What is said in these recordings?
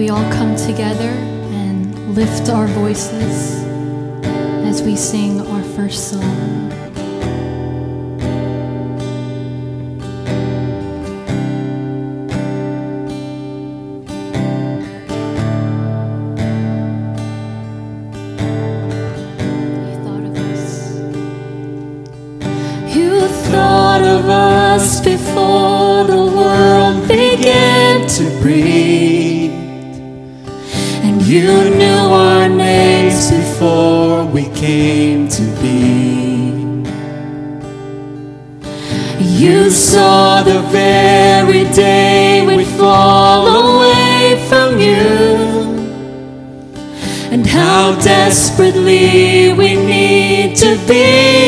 we all come together and lift our voices as we sing our first song. You thought of us. You thought of us before the world began to breathe. Desperately we need to be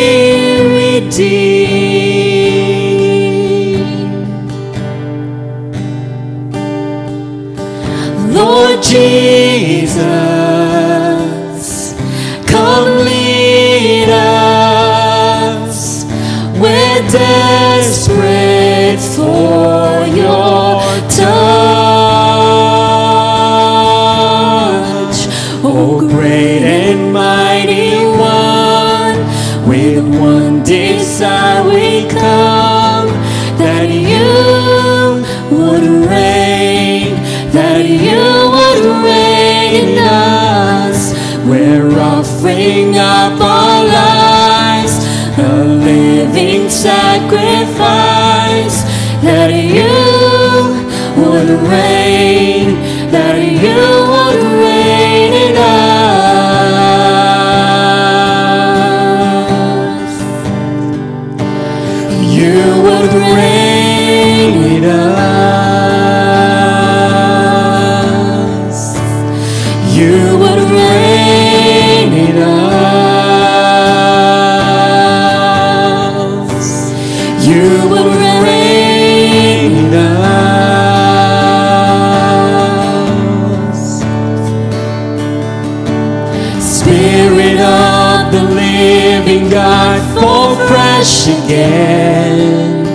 again.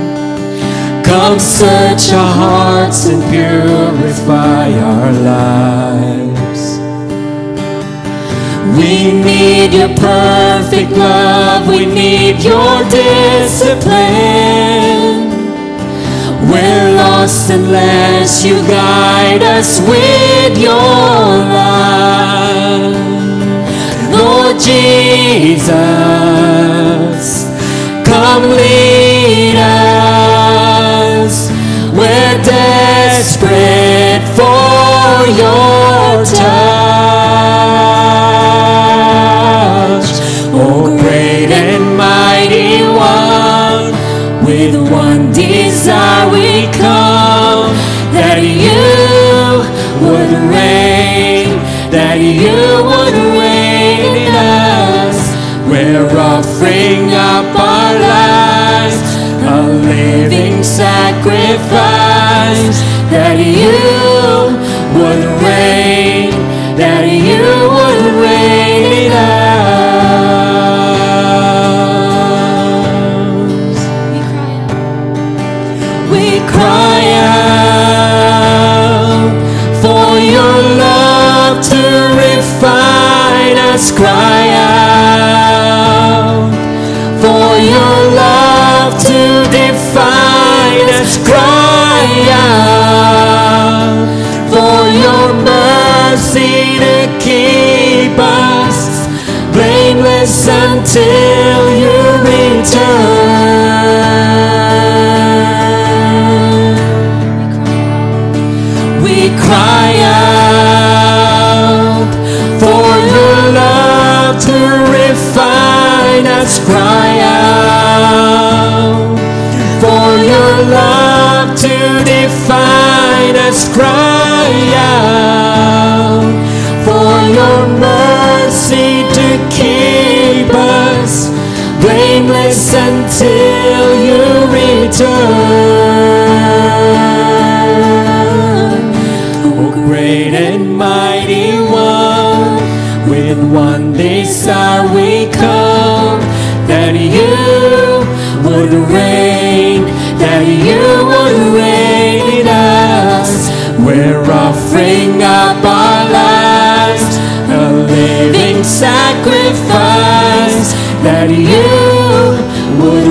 Come search our hearts and purify our lives. We need your perfect love, we need your discipline. We're lost unless you guide us with your love. Lord Jesus, lead us. We're desperate for your that you until you return. this until you return. Oh, great and mighty one, with one desire we come that you would reign, that you would reign in us. We're offering up our lives, a living sacrifice that you would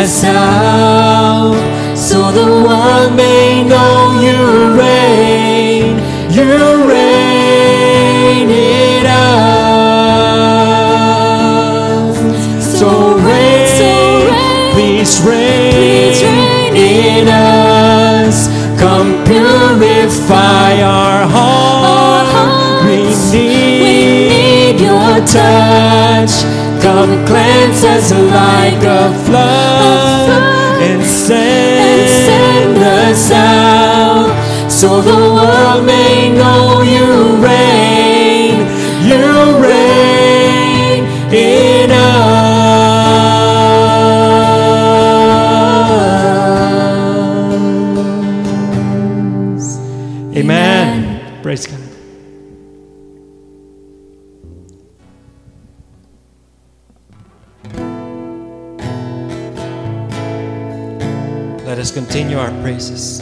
as I rises like a flood and send us out so the world may know you reign. our praises.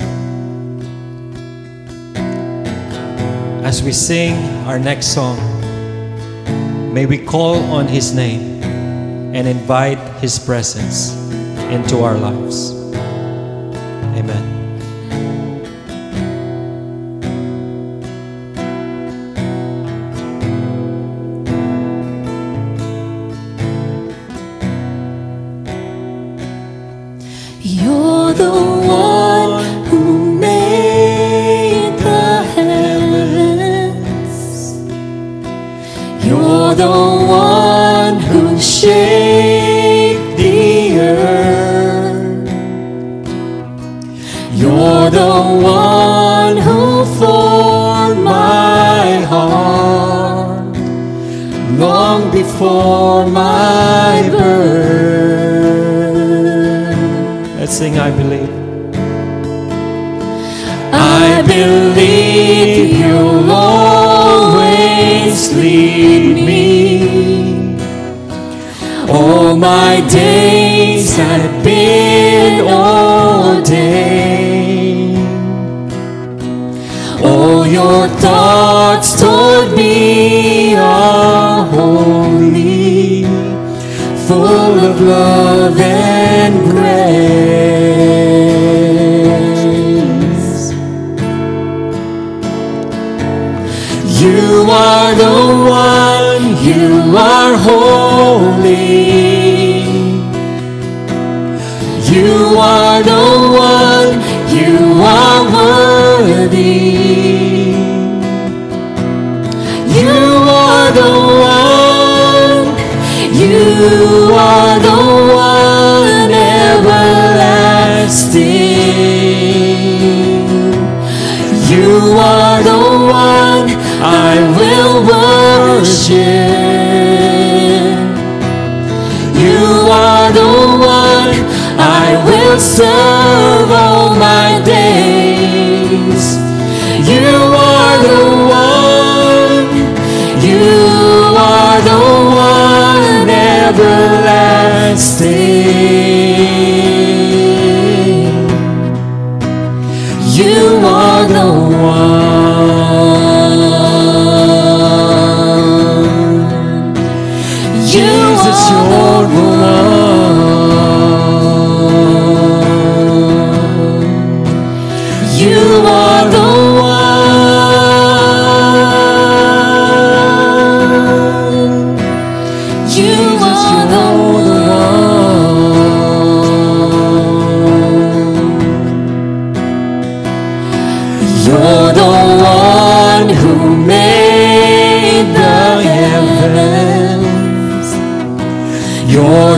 As we sing our next song, may we call on His name and invite His presence into our lives.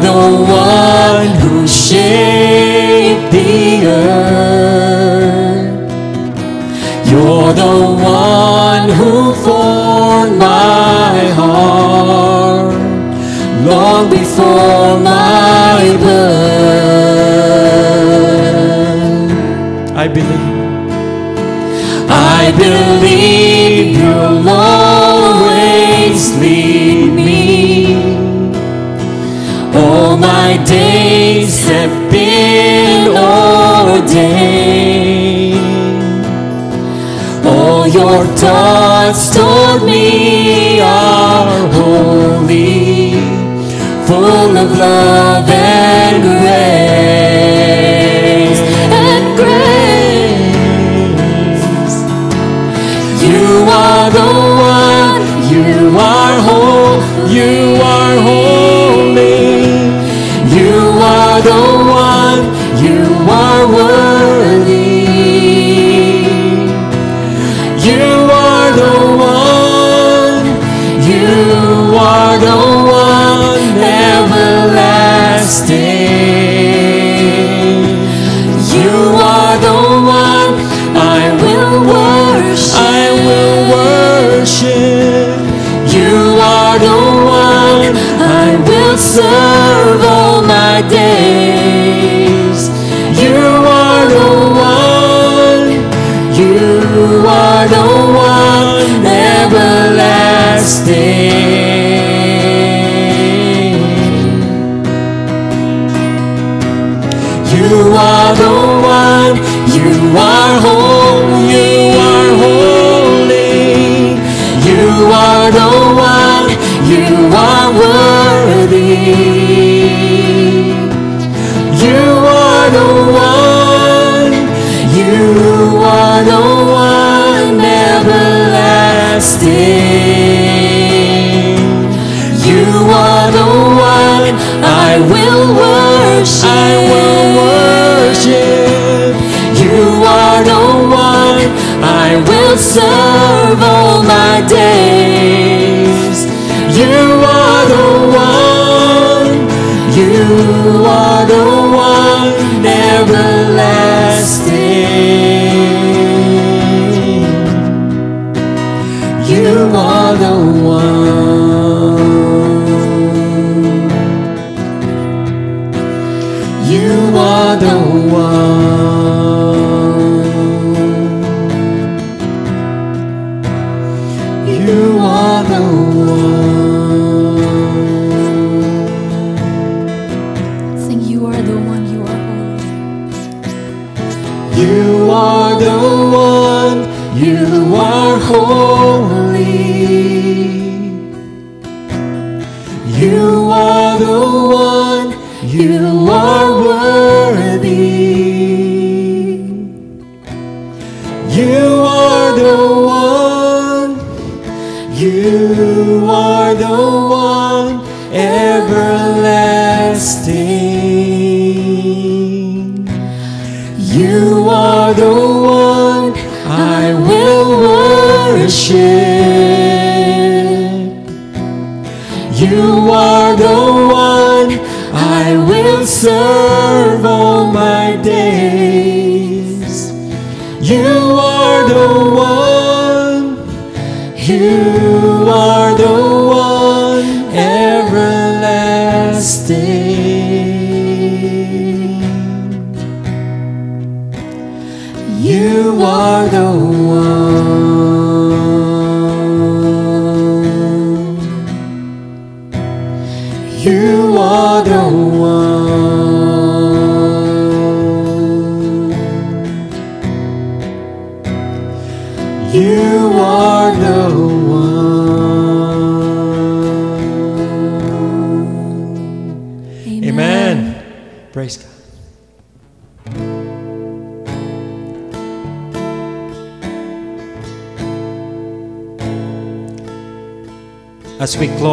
the one who shaped the earth. You're the one who formed my heart long before my birth. I believe. I believe your love. your thoughts told me are holy, full of love and grace.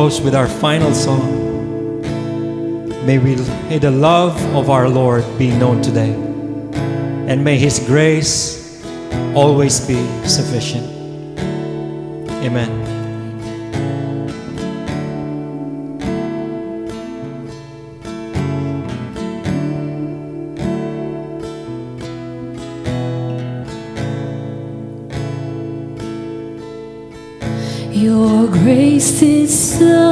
close with our final song. May, we, may the love of our Lord be known today, and may His grace always be sufficient. Amen. precisar.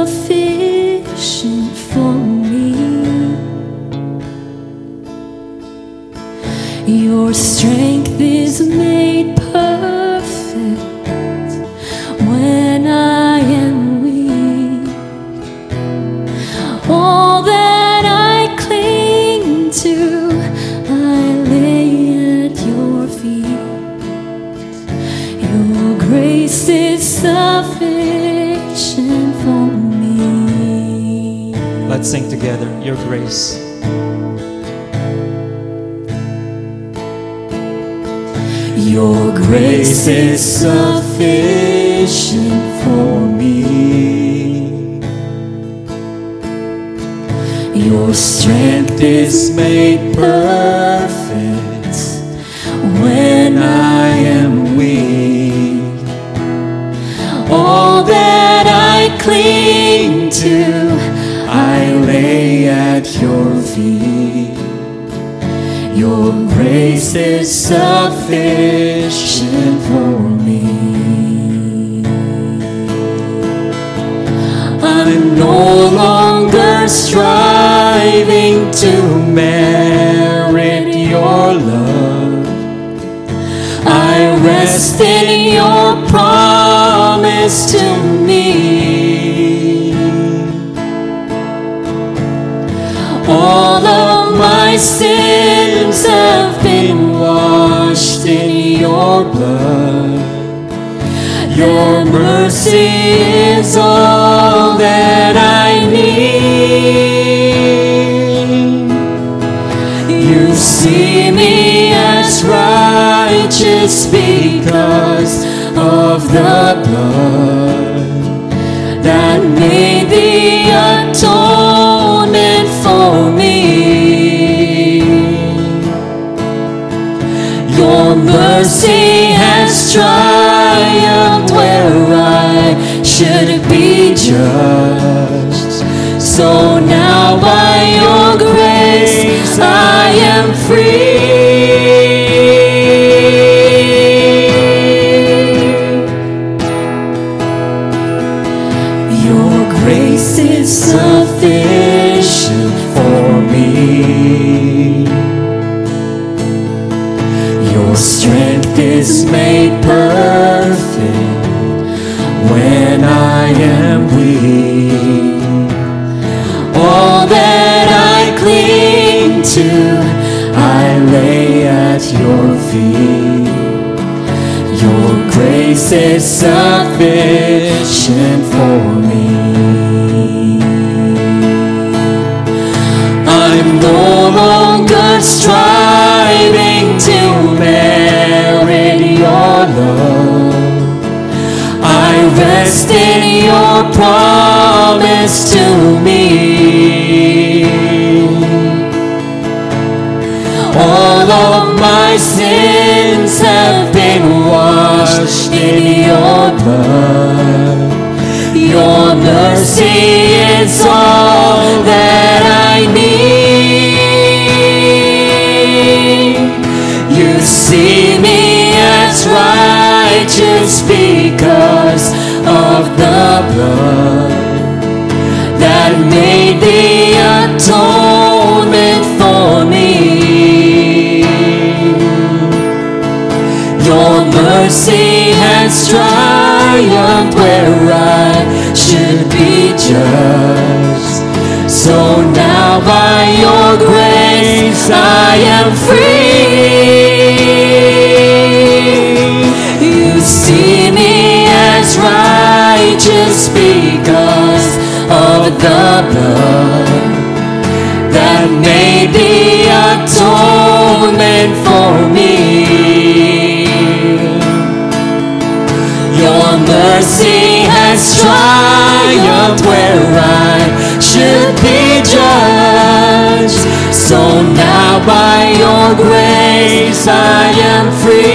triumph where I should be judged. So now by your grace I am free.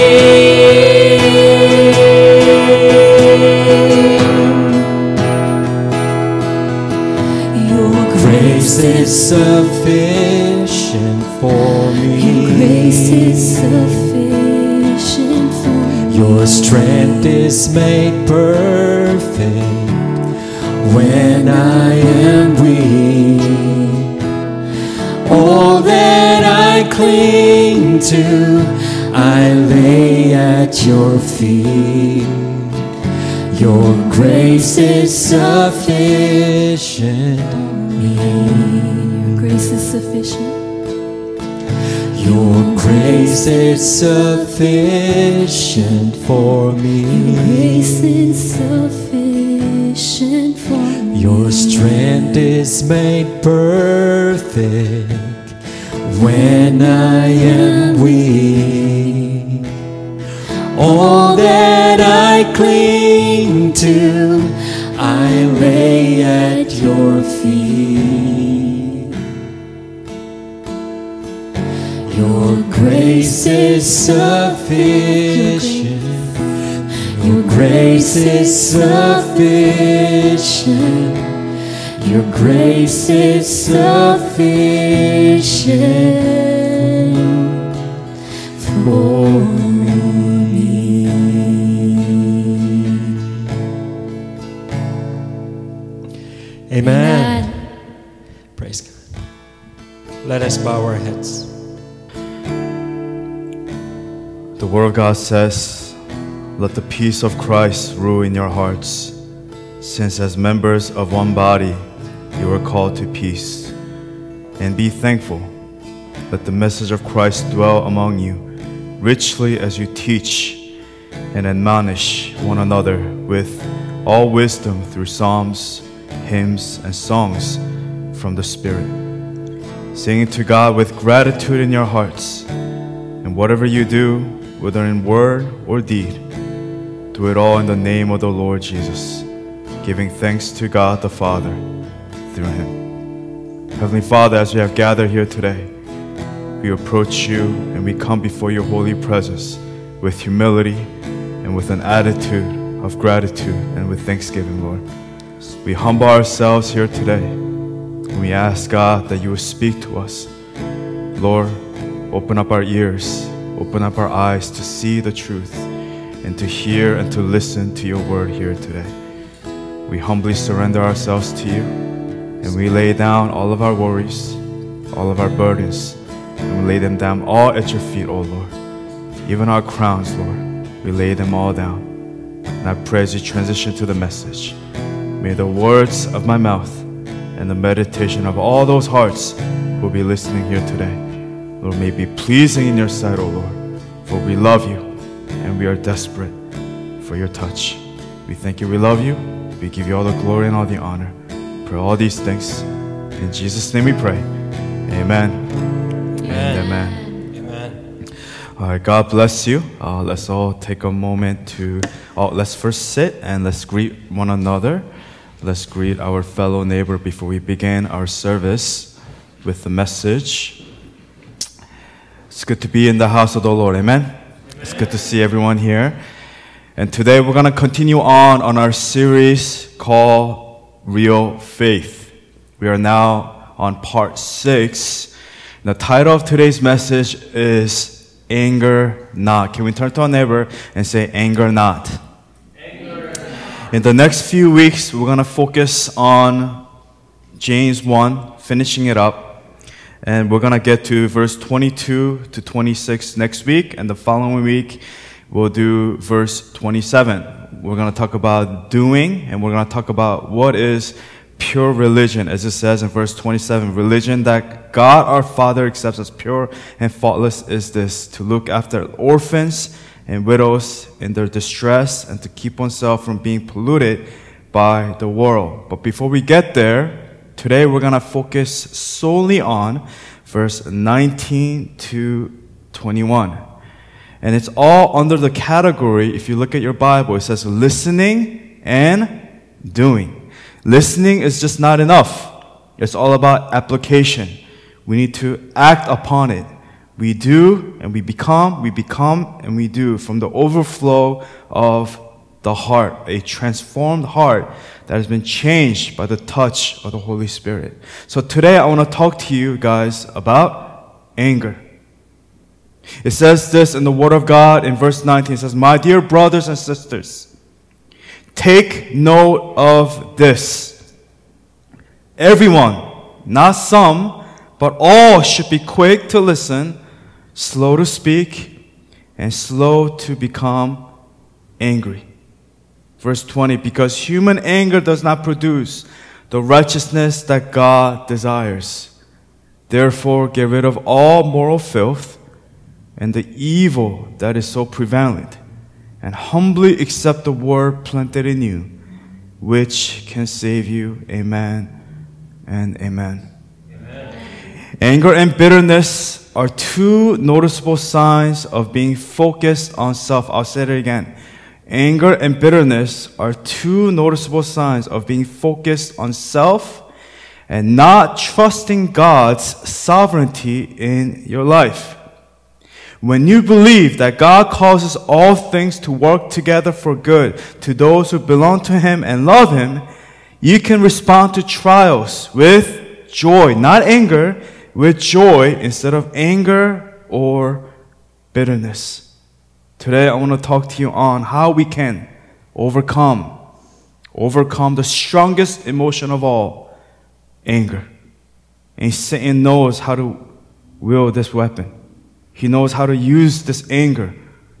Your grace is sufficient for me. Your grace is sufficient for me. Your strength is made perfect perfect when I am weak. All that I cling to, I lay at your feet. Your grace is sufficient me. Your grace is sufficient. Your grace is sufficient for me. Grace is sufficient for me. Your strength is made perfect when I am weak. All that I cling to, I lay at your feet. Grace is sufficient. Your grace is sufficient. Your grace is sufficient for me. Amen. Praise God. Let us bow our heads. The Word of God says, Let the peace of Christ rule in your hearts, since as members of one body you are called to peace. And be thankful. Let the message of Christ dwell among you richly as you teach and admonish one another with all wisdom through psalms, hymns, and songs from the Spirit, singing to God with gratitude in your hearts. And whatever you do, whether in word or deed, do it all in the name of the Lord Jesus, giving thanks to God the Father through Him. Heavenly Father, as we have gathered here today, we approach you and we come before your holy presence with humility and with an attitude of gratitude and with thanksgiving, Lord. We humble ourselves here today and we ask God that you will speak to us. Lord, open up our ears, open up our eyes to see the truth and to hear and to listen to your word here today. We humbly surrender ourselves to you and we lay down all of our worries, all of our burdens, and we lay them down all at your feet, O Lord. Even our crowns, Lord, we lay them all down. And I pray as you transition to the message, may the words of my mouth and the meditation of all those hearts who will be listening here today, Lord, may be pleasing in your sight, O Lord. For we love you and we are desperate for your touch. We thank you, we love you. We give you all the glory and all the honor. For all these things. In Jesus' name we pray. Amen. And amen. Amen. All right, God bless you. Uh, let's all take a moment to, oh, let's first sit and let's greet one another. Let's greet our fellow neighbor before we begin our service with the message. It's good to be in the house of the Lord. Amen. It's good to see everyone here. And today we're going to continue on on our series called Real Faith. We are now on part six. The title of today's message is Anger Not. Can we turn to our neighbor and say, Anger Not? In the next few weeks, we're going to focus on James 1, finishing it up. And we're going to get to verse 22 to 26 next week. And the following week, we'll do verse 27. We're going to talk about doing, and we're going to talk about what is pure religion, as it says in verse 27. Religion that God our Father accepts as pure and faultless is this to look after orphans and widows in their distress and to keep oneself from being polluted by the world. But before we get there, today we're going to focus solely on verse 19 to 21. And it's all under the category, if you look at your Bible, it says listening and doing. Listening is just not enough. It's all about application. We need to act upon it. We do and we become, we become and we do from the overflow of the heart, a transformed heart that has been changed by the touch of the Holy Spirit. So today I want to talk to you guys about anger. It says this in the Word of God in verse 19. It says, My dear brothers and sisters, Take note of this. Everyone, not some, but all should be quick to listen, slow to speak, and slow to become angry. Verse 20, because human anger does not produce the righteousness that God desires. Therefore, get rid of all moral filth and the evil that is so prevalent, and humbly accept the word planted in you, which can save you. Amen and amen. Anger and bitterness are two noticeable signs of being focused on self. I'll say it again. Anger and bitterness are two noticeable signs of being focused on self and not trusting God's sovereignty in your life. When you believe that God causes all things to work together for good to those who belong to Him and love Him, you can respond to trials with joy, not anger, with joy instead of anger or bitterness. Today I want to talk to you on how we can overcome overcome the strongest emotion of all, anger. And Satan knows how to wield this weapon. He knows how to use this anger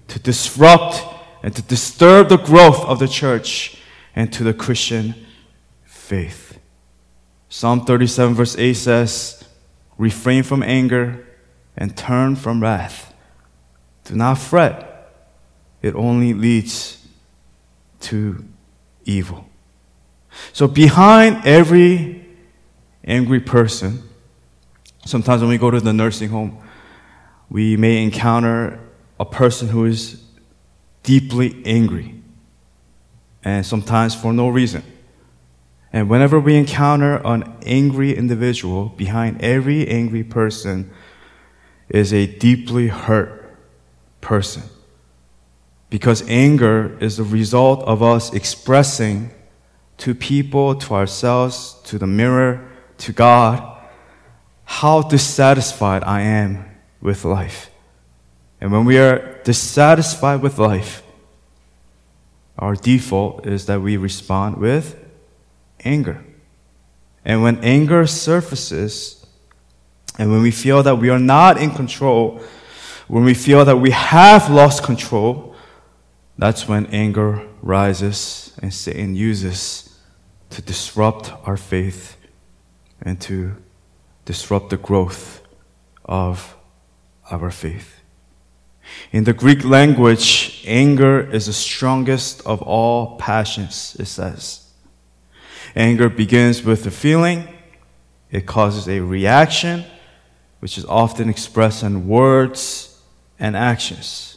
to disrupt and to disturb the growth of the church and to the Christian faith. Psalm 37 verse 8 says, refrain from anger and turn from wrath. Do not fret it only leads to evil. So behind every angry person, sometimes when we go to the nursing home, we may encounter a person who is deeply angry, and sometimes for no reason. And whenever we encounter an angry individual, behind every angry person is a deeply hurt person. Because anger is the result of us expressing to people, to ourselves, to the mirror, to God, how dissatisfied I am with life. And when we are dissatisfied with life, our default is that we respond with anger. And when anger surfaces, and when we feel that we are not in control, when we feel that we have lost control, that's when anger rises and Satan uses to disrupt our faith and to disrupt the growth of our faith. In the Greek language, anger is the strongest of all passions, it says. Anger begins with a feeling, it causes a reaction, which is often expressed in words and actions.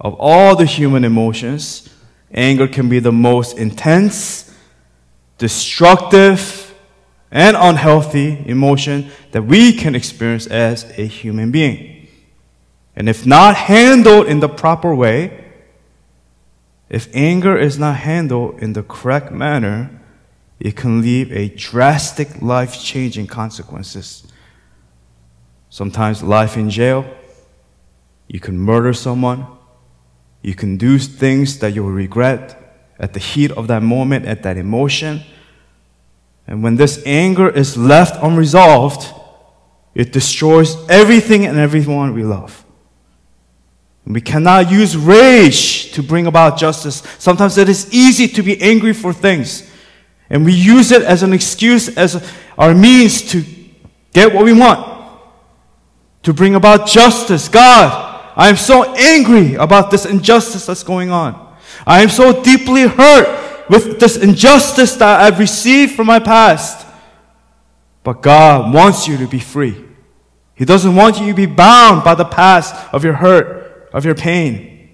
Of all the human emotions, anger can be the most intense, destructive, and unhealthy emotion that we can experience as a human being. And if not handled in the proper way, if anger is not handled in the correct manner, it can leave a drastic life changing consequences. Sometimes life in jail, you can murder someone, you can do things that you will regret at the heat of that moment, at that emotion. And when this anger is left unresolved, it destroys everything and everyone we love. We cannot use rage to bring about justice. Sometimes it is easy to be angry for things. And we use it as an excuse, as our means to get what we want, to bring about justice. God, I am so angry about this injustice that's going on. I am so deeply hurt with this injustice that I've received from my past. But God wants you to be free. He doesn't want you to be bound by the past of your hurt, of your pain.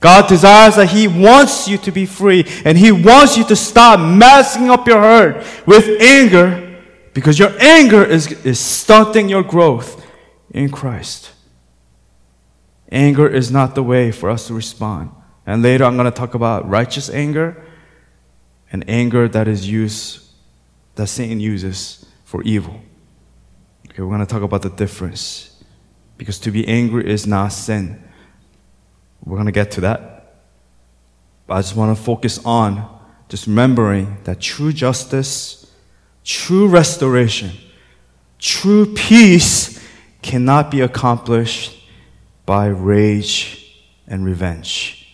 God desires that He wants you to be free and He wants you to stop masking up your hurt with anger because your anger is, is stunting your growth in Christ. Anger is not the way for us to respond. And later I'm going to talk about righteous anger and anger that is used, that Satan uses for evil. Okay, we're going to talk about the difference. Because to be angry is not sin. We're going to get to that. But I just want to focus on just remembering that true justice, true restoration, true peace cannot be accomplished by rage and revenge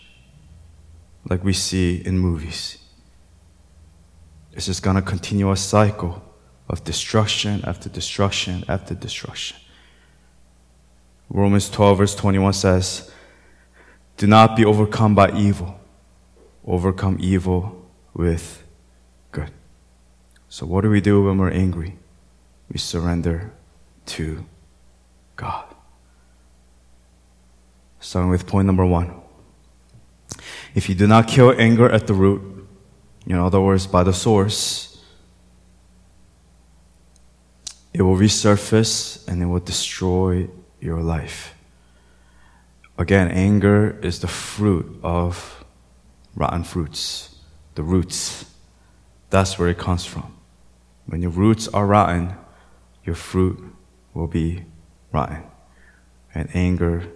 like we see in movies. It's just going to continue a cycle of destruction after destruction after destruction. Romans 12, verse 21 says, Do not be overcome by evil, overcome evil with good. So, what do we do when we're angry? We surrender to God. Starting with point number one. If you do not kill anger at the root, in other words, by the source, it will resurface and it will destroy your life. Again, anger is the fruit of rotten fruits, the roots. That's where it comes from. When your roots are rotten, your fruit will be rotten. And anger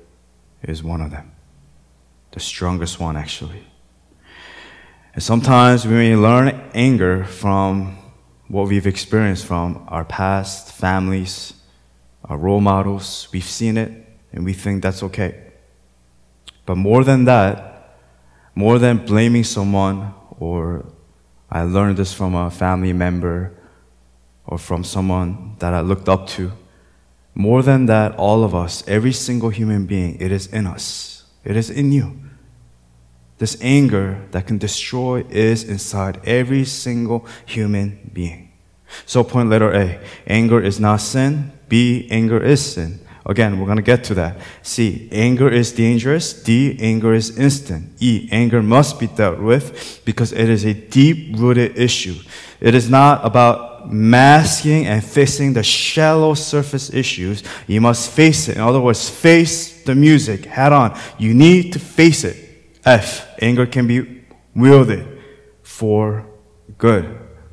is one of them. The strongest one, actually. And sometimes we may learn anger from what we've experienced from our past, families, our role models. We've seen it and we think that's okay. But more than that, more than blaming someone or I learned this from a family member or from someone that I looked up to. More than that, all of us, every single human being, it is in us. It is in you. This anger that can destroy is inside every single human being. So, point letter A anger is not sin. B, anger is sin. Again, we're going to get to that. C, anger is dangerous. D, anger is instant. E, anger must be dealt with because it is a deep rooted issue. It is not about masking and fixing the shallow surface issues. You must face it. In other words, face the music head on. You need to face it. F, anger can be wielded for good.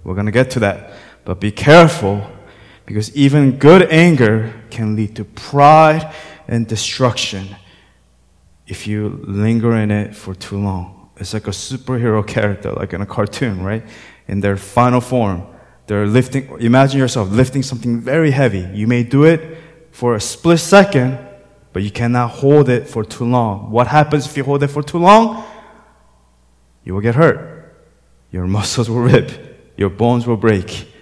We're going to get to that. But be careful because even good anger can lead to pride and destruction if you linger in it for too long. It's like a superhero character, like in a cartoon, right? In their final form, they're lifting, imagine yourself lifting something very heavy. You may do it for a split second, but you cannot hold it for too long. What happens if you hold it for too long? You will get hurt. Your muscles will rip. Your bones will break.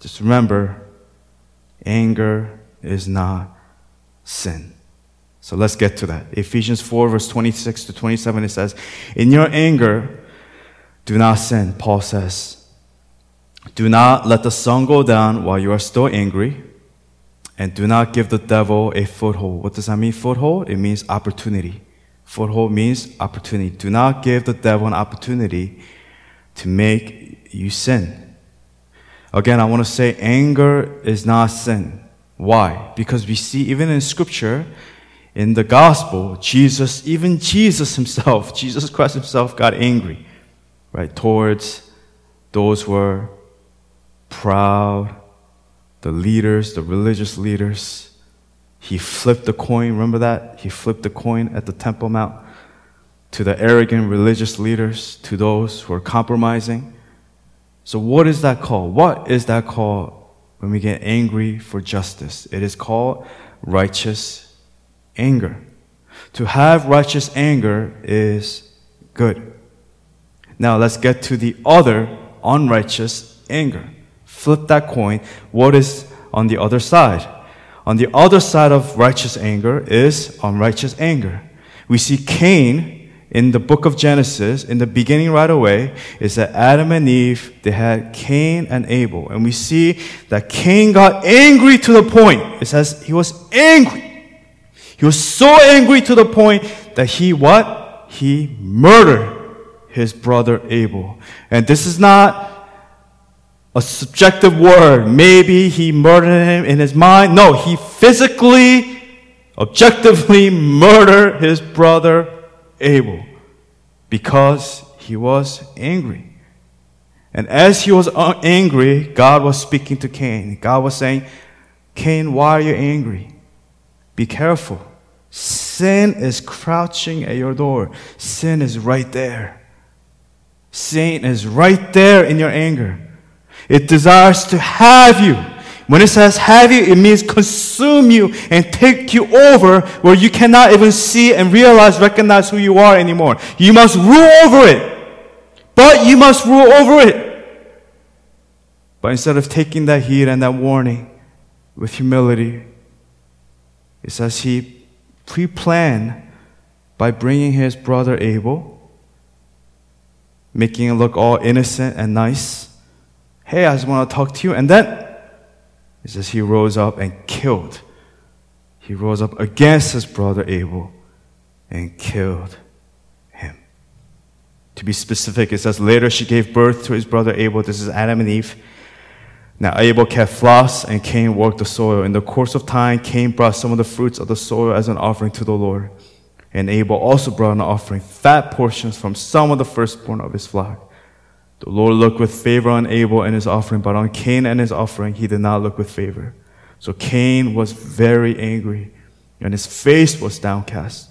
Just remember, anger is not sin. So let's get to that. Ephesians 4, verse 26 to 27, it says, In your anger, do not sin, Paul says. Do not let the sun go down while you are still angry, and do not give the devil a foothold. What does that mean, foothold? It means opportunity. Foothold means opportunity. Do not give the devil an opportunity to make you sin. Again, I want to say anger is not sin. Why? Because we see even in scripture, in the gospel, Jesus, even Jesus himself, Jesus Christ himself got angry, right, towards those who were proud, the leaders, the religious leaders. He flipped the coin, remember that? He flipped the coin at the Temple Mount to the arrogant religious leaders, to those who are compromising. So, what is that called? What is that called when we get angry for justice? It is called righteous anger. To have righteous anger is good. Now, let's get to the other unrighteous anger. Flip that coin. What is on the other side? On the other side of righteous anger is unrighteous anger. We see Cain in the book of Genesis, in the beginning right away, is that Adam and Eve, they had Cain and Abel. And we see that Cain got angry to the point. It says he was angry. He was so angry to the point that he what? He murdered his brother Abel. And this is not a subjective word. Maybe he murdered him in his mind. No, he physically, objectively murdered his brother Abel because he was angry. And as he was uh, angry, God was speaking to Cain. God was saying, Cain, why are you angry? Be careful. Sin is crouching at your door. Sin is right there. Sin is right there in your anger. It desires to have you. When it says have you, it means consume you and take you over where you cannot even see and realize, recognize who you are anymore. You must rule over it. But you must rule over it. But instead of taking that heat and that warning with humility, it says he pre planned by bringing his brother Abel, making it look all innocent and nice. Hey, I just want to talk to you. And then it says he rose up and killed. He rose up against his brother Abel and killed him. To be specific, it says later she gave birth to his brother Abel. This is Adam and Eve. Now Abel kept flocks and Cain worked the soil. In the course of time, Cain brought some of the fruits of the soil as an offering to the Lord. And Abel also brought an offering, fat portions from some of the firstborn of his flock. The Lord looked with favor on Abel and his offering, but on Cain and his offering he did not look with favor. So Cain was very angry, and his face was downcast.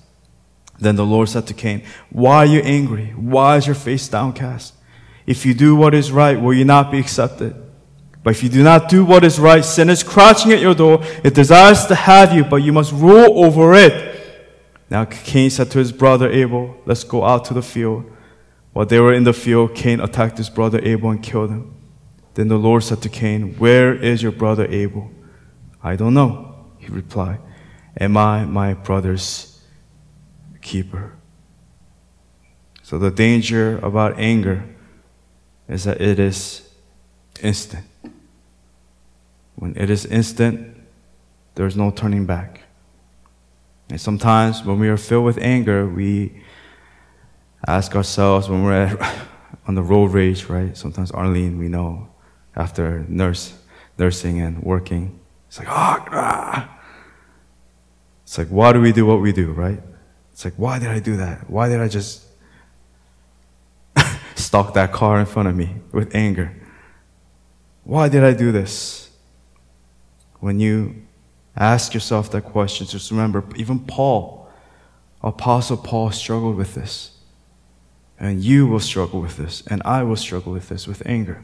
Then the Lord said to Cain, Why are you angry? Why is your face downcast? If you do what is right, will you not be accepted? But if you do not do what is right, sin is crouching at your door. It desires to have you, but you must rule over it. Now Cain said to his brother Abel, Let's go out to the field. While they were in the field, Cain attacked his brother Abel and killed him. Then the Lord said to Cain, Where is your brother Abel? I don't know, he replied. Am I my brother's keeper? So the danger about anger is that it is instant. When it is instant, there's no turning back. And sometimes when we are filled with anger, we ask ourselves when we're on the road rage, right? Sometimes Arlene, we know, after nurse, nursing and working, it's like, oh, ah. It's like, why do we do what we do, right? It's like, why did I do that? Why did I just stalk that car in front of me with anger? Why did I do this? When you ask yourself that question, just remember, even Paul, Apostle Paul, struggled with this. And you will struggle with this, and I will struggle with this, with anger.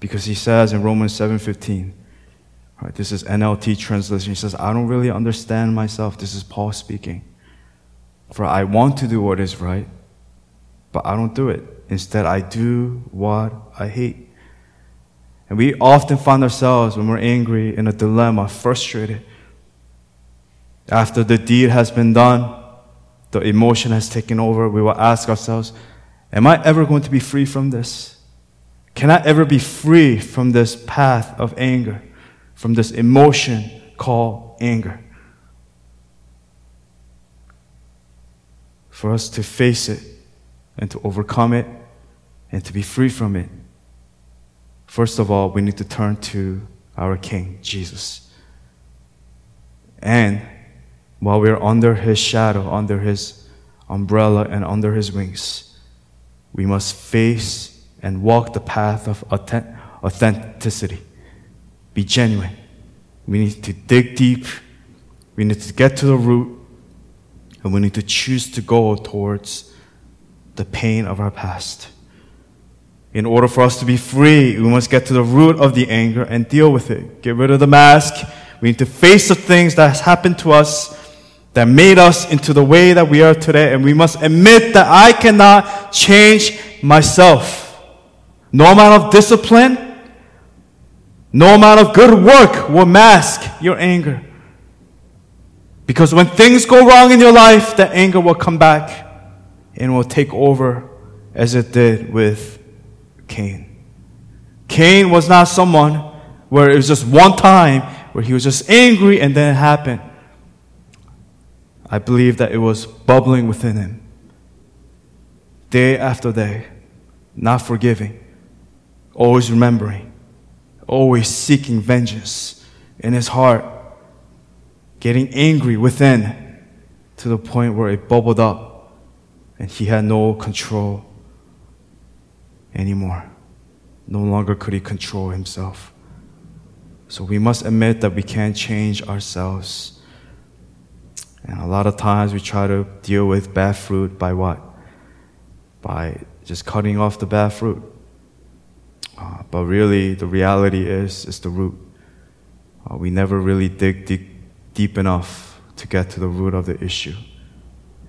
Because he says in Romans 7:15, right, this is NLT translation. He says, I don't really understand myself. This is Paul speaking. For I want to do what is right, but I don't do it. Instead, I do what I hate. And we often find ourselves when we're angry in a dilemma, frustrated. After the deed has been done, the emotion has taken over, we will ask ourselves, Am I ever going to be free from this? Can I ever be free from this path of anger, from this emotion called anger? For us to face it and to overcome it and to be free from it, First of all, we need to turn to our King, Jesus. And while we're under his shadow, under his umbrella, and under his wings, we must face and walk the path of authenticity. Be genuine. We need to dig deep. We need to get to the root. And we need to choose to go towards the pain of our past. In order for us to be free, we must get to the root of the anger and deal with it. Get rid of the mask. We need to face the things that has happened to us that made us into the way that we are today. And we must admit that I cannot change myself. No amount of discipline, no amount of good work will mask your anger. Because when things go wrong in your life, the anger will come back and will take over as it did with Cain. Cain was not someone where it was just one time where he was just angry and then it happened. I believe that it was bubbling within him. Day after day, not forgiving, always remembering, always seeking vengeance in his heart, getting angry within to the point where it bubbled up and he had no control anymore. No longer could he control himself. So we must admit that we can't change ourselves. And a lot of times we try to deal with bad fruit by what? By just cutting off the bad fruit. Uh, but really, the reality is, is the root. Uh, we never really dig deep, deep enough to get to the root of the issue.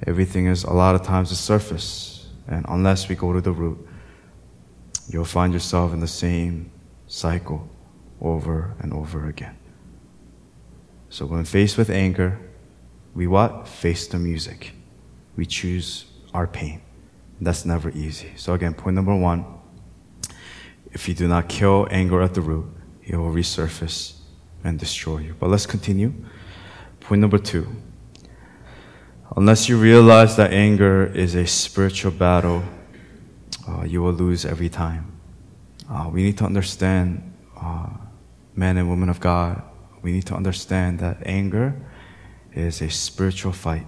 Everything is a lot of times the surface. And unless we go to the root, you'll find yourself in the same cycle over and over again. So when faced with anger, we what? Face the music. We choose our pain. That's never easy. So again, point number one, if you do not kill anger at the root, it will resurface and destroy you. But let's continue. Point number two. Unless you realize that anger is a spiritual battle, uh, you will lose every time. Uh, we need to understand, uh, men and women of God, we need to understand that anger is a spiritual fight.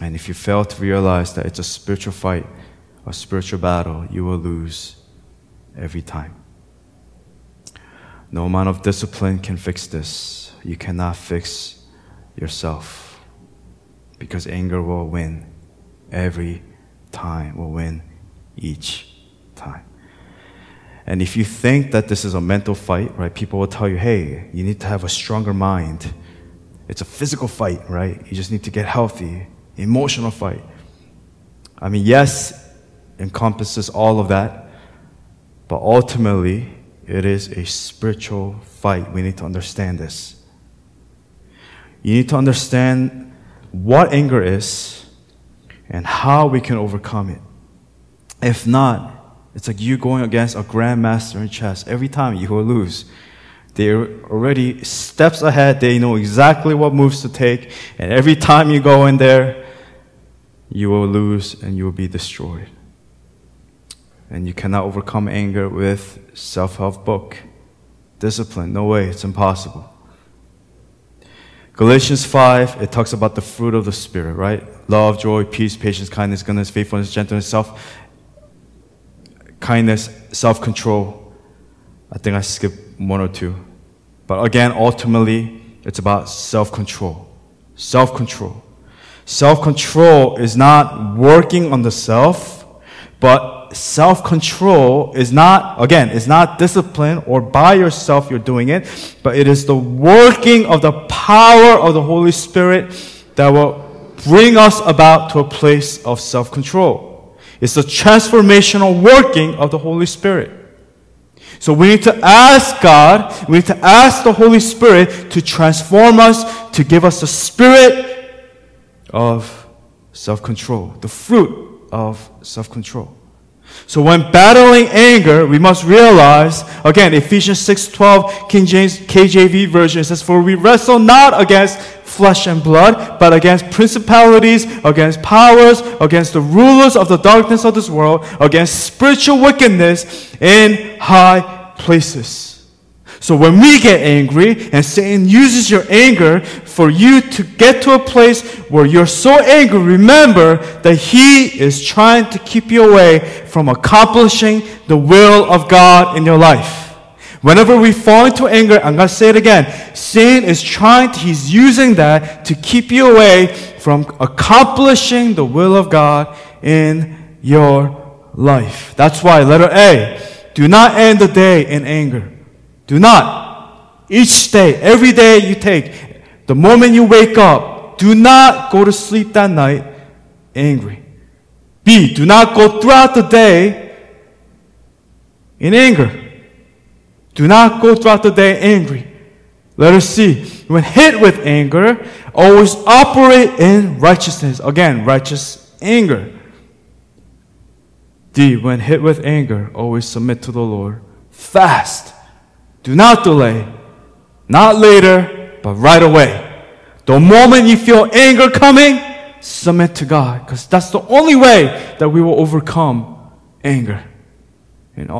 And if you fail to realize that it's a spiritual fight, a spiritual battle, you will lose every time. No amount of discipline can fix this. You cannot fix yourself because anger will win every time, will win each time. And if you think that this is a mental fight, right, people will tell you, hey, you need to have a stronger mind. It's a physical fight, right? You just need to get healthy, emotional fight. I mean, yes, encompasses all of that, but ultimately, it is a spiritual fight. We need to understand this. You need to understand what anger is and how we can overcome it. If not, it's like you going against a grandmaster in chess. Every time you will lose. They're already steps ahead. They know exactly what moves to take. And every time you go in there, you will lose and you will be destroyed. And you cannot overcome anger with self-help book. Discipline. No way. It's impossible. Galatians 5, it talks about the fruit of the Spirit, right? Love, joy, peace, patience, kindness, goodness, faithfulness, gentleness, self kindness, self control. I think I skipped one or two. But again, ultimately, it's about self control. Self control. Self control is not working on the self, but self control is not, again, it's not discipline or by yourself you're doing it, but it is the working of the power of the Holy Spirit that will bring us about to a place of self control. It's the transformational working of the Holy Spirit. So we need to ask God, we need to ask the Holy Spirit to transform us, to give us the spirit of self control, the fruit of self control. So when battling anger, we must realize, again, Ephesians 6:12, King James KJV version says, For we wrestle not against flesh and blood, but against principalities, against powers, against the rulers of the darkness of this world, against spiritual wickedness in high places. So when we get angry and Satan uses your anger for you to get to a place where you're so angry, remember that he is trying to keep you away from accomplishing the will of God in your life. Whenever we fall into anger, I'm going to say it again. Satan is trying, to, he's using that to keep you away from accomplishing the will of God in your life. That's why, letter A, do not end the day in anger. Do not. Each day, every day you take, the moment you wake up, do not go to sleep that night angry. B, do not go throughout the day in anger. Do not go throughout the day angry. Let us see. When hit with anger, always operate in righteousness. Again, righteous anger. D. When hit with anger, always submit to the Lord. Fast. Do not delay. Not later, but right away. The moment you feel anger coming, submit to God. Because that's the only way that we will overcome anger. In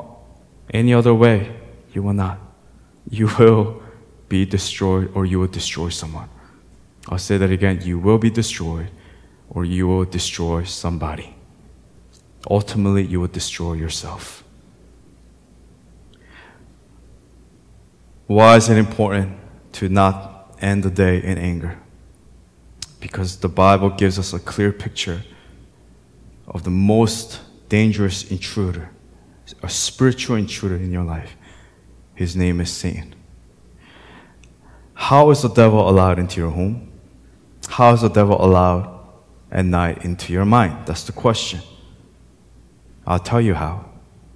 any other way, you will not. You will be destroyed or you will destroy someone. I'll say that again. You will be destroyed or you will destroy somebody. Ultimately, you will destroy yourself. Why is it important to not end the day in anger? Because the Bible gives us a clear picture of the most dangerous intruder, a spiritual intruder in your life. His name is Satan. How is the devil allowed into your home? How is the devil allowed at night into your mind? That's the question. I'll tell you how.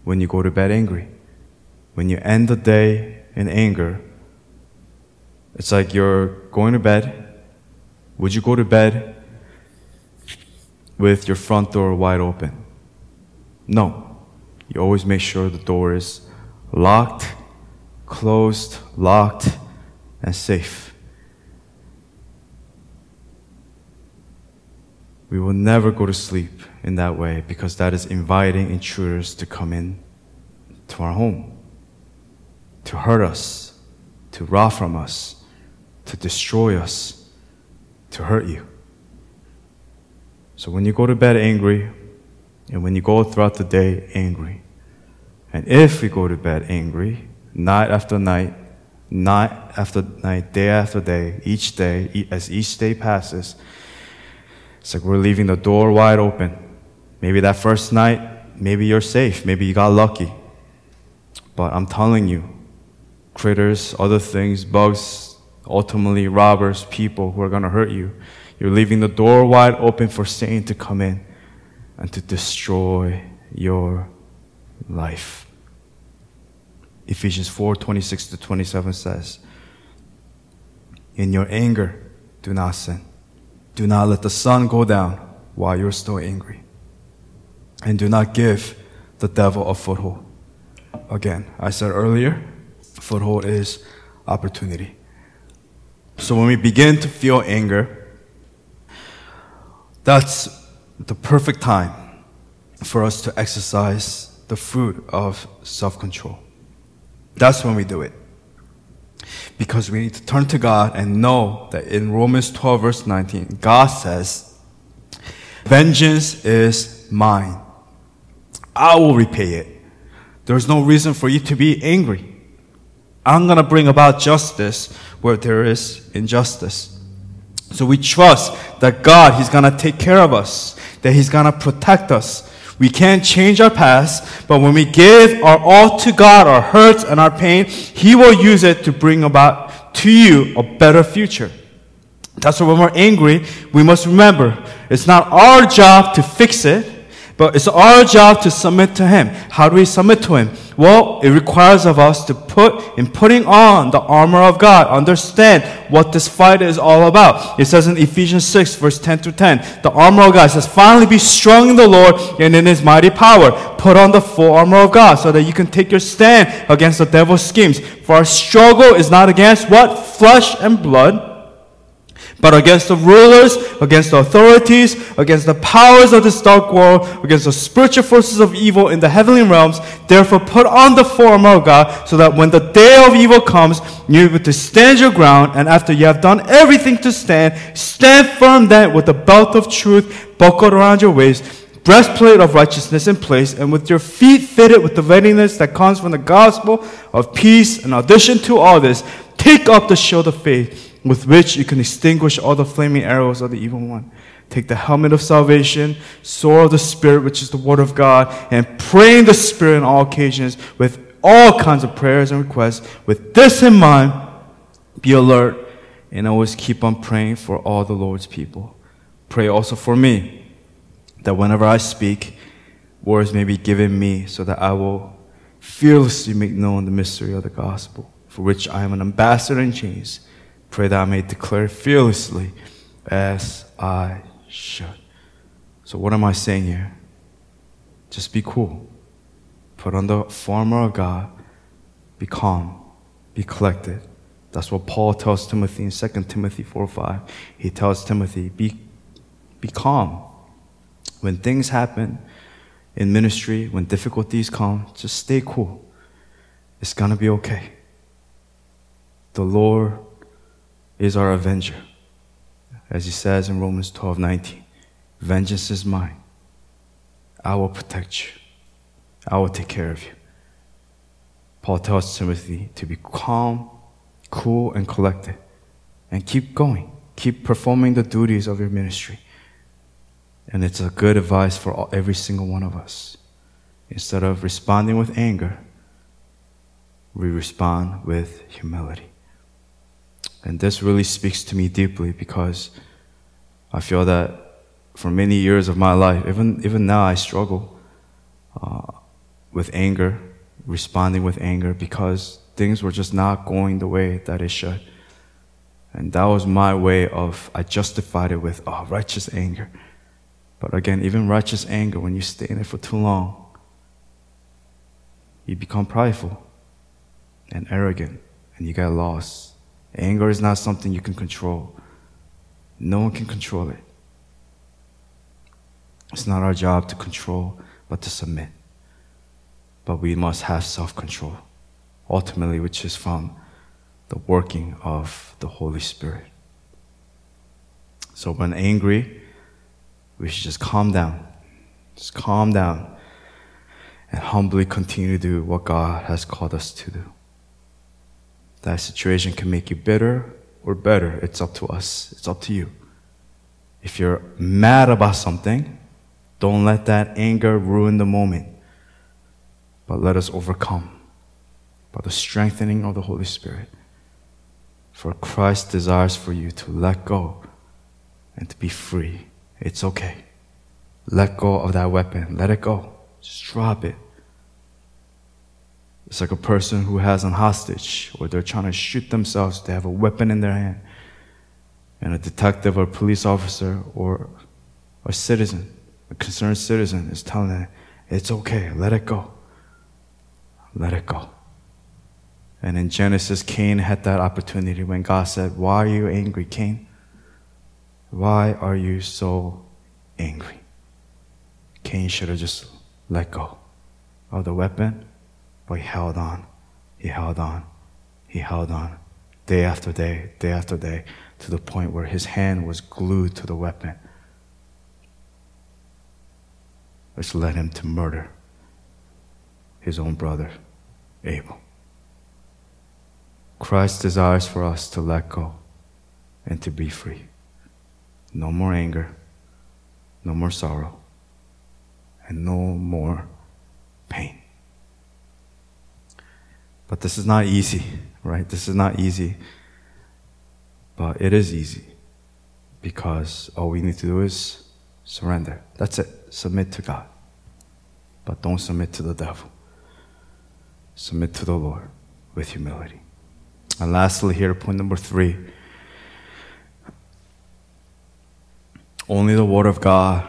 When you go to bed angry, when you end the day in anger, it's like you're going to bed. Would you go to bed with your front door wide open? No. You always make sure the door is locked, closed, locked, and safe. We will never go to sleep in that way because that is inviting intruders to come in to our home, to hurt us, to rob from us, to destroy us, to hurt you. So when you go to bed angry, and when you go throughout the day angry, and if we go to bed angry, night after night, night after night, day after day, each day, as each day passes, it's like we're leaving the door wide open. Maybe that first night, maybe you're safe, maybe you got lucky. But I'm telling you, critters, other things, bugs, ultimately robbers, people who are going to hurt you, you're leaving the door wide open for Satan to come in and to destroy your life. Ephesians 4 26 to 27 says, In your anger, do not sin. Do not let the sun go down while you're still angry. And do not give the devil a foothold. Again, I said earlier, foothold is opportunity. So when we begin to feel anger, that's the perfect time for us to exercise the fruit of self control. That's when we do it. Because we need to turn to God and know that in Romans 12, verse 19, God says, Vengeance is mine. I will repay it. There's no reason for you to be angry. I'm going to bring about justice where there is injustice. So we trust that God, He's going to take care of us, that He's going to protect us. We can't change our past, but when we give our all to God, our hurts and our pain, He will use it to bring about to you a better future. That's why when we're angry, we must remember it's not our job to fix it, but it's our job to submit to Him. How do we submit to Him? Well, it requires of us to put, in putting on the armor of God, understand what this fight is all about. It says in Ephesians 6, verse 10 to 10, the armor of God says, finally be strong in the Lord and in His mighty power. Put on the full armor of God so that you can take your stand against the devil's schemes. For our struggle is not against what? Flesh and blood but against the rulers, against the authorities, against the powers of this dark world, against the spiritual forces of evil in the heavenly realms. Therefore, put on the full armor of God, so that when the day of evil comes, you're able to stand your ground, and after you have done everything to stand, stand firm then with the belt of truth buckled around your waist, breastplate of righteousness in place, and with your feet fitted with the readiness that comes from the gospel of peace. In addition to all this, take up the shield of faith with which you can extinguish all the flaming arrows of the evil one. Take the helmet of salvation, sword of the Spirit, which is the word of God, and pray in the Spirit on all occasions with all kinds of prayers and requests. With this in mind, be alert and always keep on praying for all the Lord's people. Pray also for me, that whenever I speak, words may be given me so that I will fearlessly make known the mystery of the gospel, for which I am an ambassador in chains. Pray that I may declare fearlessly as I should. So, what am I saying here? Just be cool. Put on the armor of God. Be calm. Be collected. That's what Paul tells Timothy in 2 Timothy 4 5. He tells Timothy, be, be calm. When things happen in ministry, when difficulties come, just stay cool. It's going to be okay. The Lord is our avenger. As he says in Romans 12 19, vengeance is mine. I will protect you, I will take care of you. Paul tells Timothy to be calm, cool, and collected, and keep going. Keep performing the duties of your ministry. And it's a good advice for all, every single one of us. Instead of responding with anger, we respond with humility. And this really speaks to me deeply because I feel that for many years of my life, even, even now, I struggle uh, with anger, responding with anger because things were just not going the way that it should. And that was my way of, I justified it with, oh, righteous anger. But again, even righteous anger, when you stay in it for too long, you become prideful and arrogant and you get lost. Anger is not something you can control. No one can control it. It's not our job to control, but to submit. But we must have self control, ultimately, which is from the working of the Holy Spirit. So when angry, we should just calm down. Just calm down and humbly continue to do what God has called us to do. That situation can make you bitter or better. It's up to us. It's up to you. If you're mad about something, don't let that anger ruin the moment. But let us overcome by the strengthening of the Holy Spirit. For Christ desires for you to let go and to be free. It's okay. Let go of that weapon. Let it go. Just drop it. It's like a person who has a hostage or they're trying to shoot themselves. They have a weapon in their hand. And a detective or police officer or a citizen, a concerned citizen, is telling them, it's okay, let it go. Let it go. And in Genesis, Cain had that opportunity when God said, Why are you angry, Cain? Why are you so angry? Cain should have just let go of the weapon, but he held on. He held on. He held on day after day, day after day, to the point where his hand was glued to the weapon, which led him to murder his own brother, Abel. Christ desires for us to let go and to be free. No more anger, no more sorrow, and no more pain. But this is not easy, right? This is not easy. But it is easy because all we need to do is surrender. That's it. Submit to God. But don't submit to the devil. Submit to the Lord with humility. And lastly, here, point number three. Only the Word of God